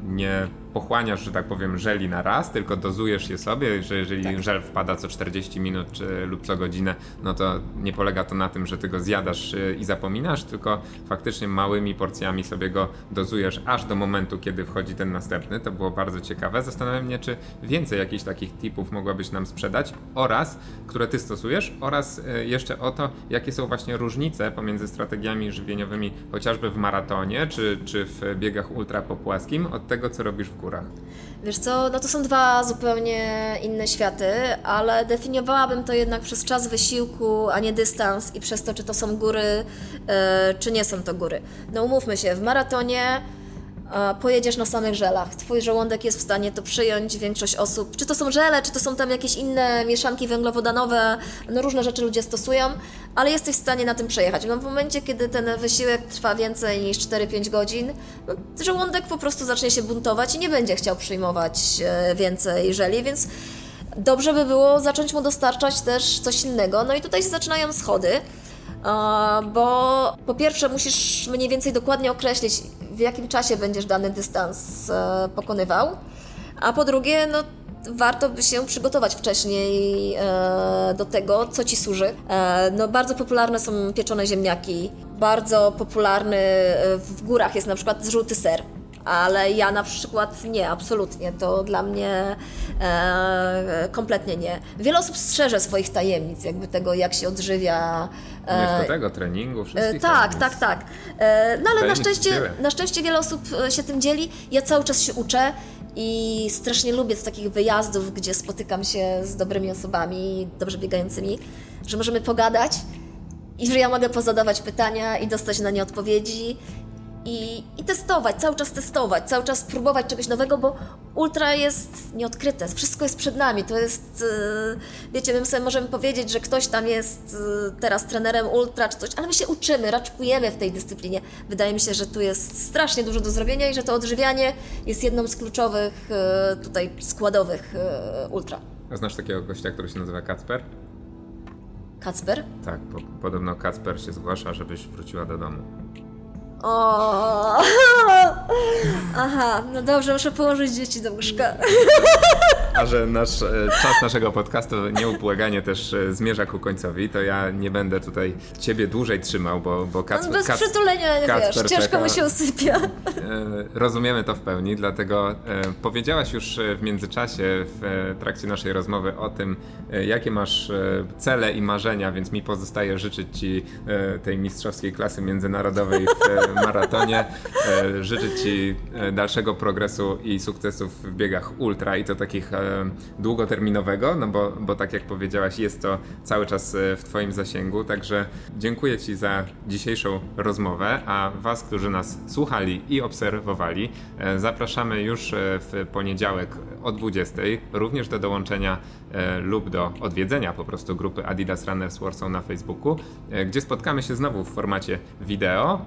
nie pochłaniasz, że tak powiem, żeli na raz, tylko dozujesz je sobie, że jeżeli tak. żel wpada co 40 minut czy, lub co godzinę, no to nie polega to na tym, że ty go zjadasz y, i zapominasz, tylko faktycznie małymi porcjami sobie go dozujesz aż do momentu, kiedy wchodzi ten następny. To było bardzo ciekawe. Zastanawiam się, czy więcej jakichś takich tipów mogłabyś nam sprzedać oraz, które ty stosujesz oraz y, jeszcze o to, jakie są właśnie różnice pomiędzy strategiami żywieniowymi chociażby w maratonie, czy, czy w biegach ultra po płaskim od tego, co robisz w Wiesz co, no to są dwa zupełnie inne światy, ale definiowałabym to jednak przez czas wysiłku, a nie dystans i przez to, czy to są góry, e, czy nie są to góry. No umówmy się, w maratonie pojedziesz na samych żelach. Twój żołądek jest w stanie to przyjąć, większość osób, czy to są żele, czy to są tam jakieś inne mieszanki węglowodanowe, no różne rzeczy ludzie stosują, ale jesteś w stanie na tym przejechać. No w momencie, kiedy ten wysiłek trwa więcej niż 4-5 godzin, no, żołądek po prostu zacznie się buntować i nie będzie chciał przyjmować e, więcej żeli, więc dobrze by było zacząć mu dostarczać też coś innego. No i tutaj się zaczynają schody bo po pierwsze musisz mniej więcej dokładnie określić, w jakim czasie będziesz dany dystans e, pokonywał, a po drugie, no warto by się przygotować wcześniej e, do tego, co ci służy. E, no, bardzo popularne są pieczone ziemniaki, bardzo popularny w górach jest na przykład żółty ser ale ja na przykład nie, absolutnie. To dla mnie e, kompletnie nie. Wiele osób strzeże swoich tajemnic, jakby tego, jak się odżywia. E, nie tego treningu, wszystkich e, Tak, tak, tak. E, no ale na szczęście, na szczęście wiele osób e, się tym dzieli. Ja cały czas się uczę. I strasznie lubię z takich wyjazdów, gdzie spotykam się z dobrymi osobami, dobrze biegającymi, że możemy pogadać i że ja mogę pozadawać pytania i dostać na nie odpowiedzi i, i testować, cały czas testować, cały czas próbować czegoś nowego, bo ultra jest nieodkryte, wszystko jest przed nami. To jest, e, wiecie, my sobie możemy powiedzieć, że ktoś tam jest e, teraz trenerem ultra czy coś, ale my się uczymy, raczkujemy w tej dyscyplinie. Wydaje mi się, że tu jest strasznie dużo do zrobienia i że to odżywianie jest jedną z kluczowych e, tutaj składowych ultra. A znasz takiego gościa, który się nazywa Kacper? Kacper? Tak, po, podobno Kacper się zgłasza, żebyś wróciła do domu. O, aha, no dobrze, muszę położyć dzieci do łóżka. A że nasz e, czas naszego podcastu nieubłaganie też e, zmierza ku końcowi, to ja nie będę tutaj ciebie dłużej trzymał, bo, bo Kacper... Bez Kac, przytulenia, nie wiesz, ciężko czeka, mu się usypia. E, rozumiemy to w pełni, dlatego powiedziałaś już w międzyczasie, w trakcie naszej rozmowy o tym, jakie masz cele i marzenia, więc mi pozostaje życzyć Ci tej mistrzowskiej klasy międzynarodowej w maratonie, życzyć Ci dalszego progresu i sukcesów w biegach ultra i to takich długoterminowego, no bo, bo tak jak powiedziałaś, jest to cały czas e, w Twoim zasięgu. Także dziękuję Ci za dzisiejszą rozmowę, a Was, którzy nas słuchali i obserwowali, e, zapraszamy już w poniedziałek o 20, również do dołączenia lub do odwiedzenia po prostu grupy Adidas Runners Warsaw na Facebooku, gdzie spotkamy się znowu w formacie wideo,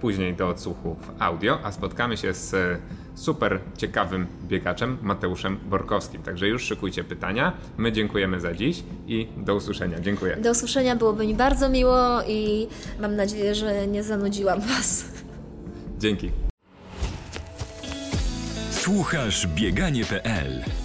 później do odsłuchu w audio, a spotkamy się z super ciekawym biegaczem Mateuszem Borkowskim. Także już szykujcie pytania. My dziękujemy za dziś i do usłyszenia. Dziękuję. Do usłyszenia byłoby mi bardzo miło i mam nadzieję, że nie zanudziłam Was. Dzięki. Słuchasz bieganie.pl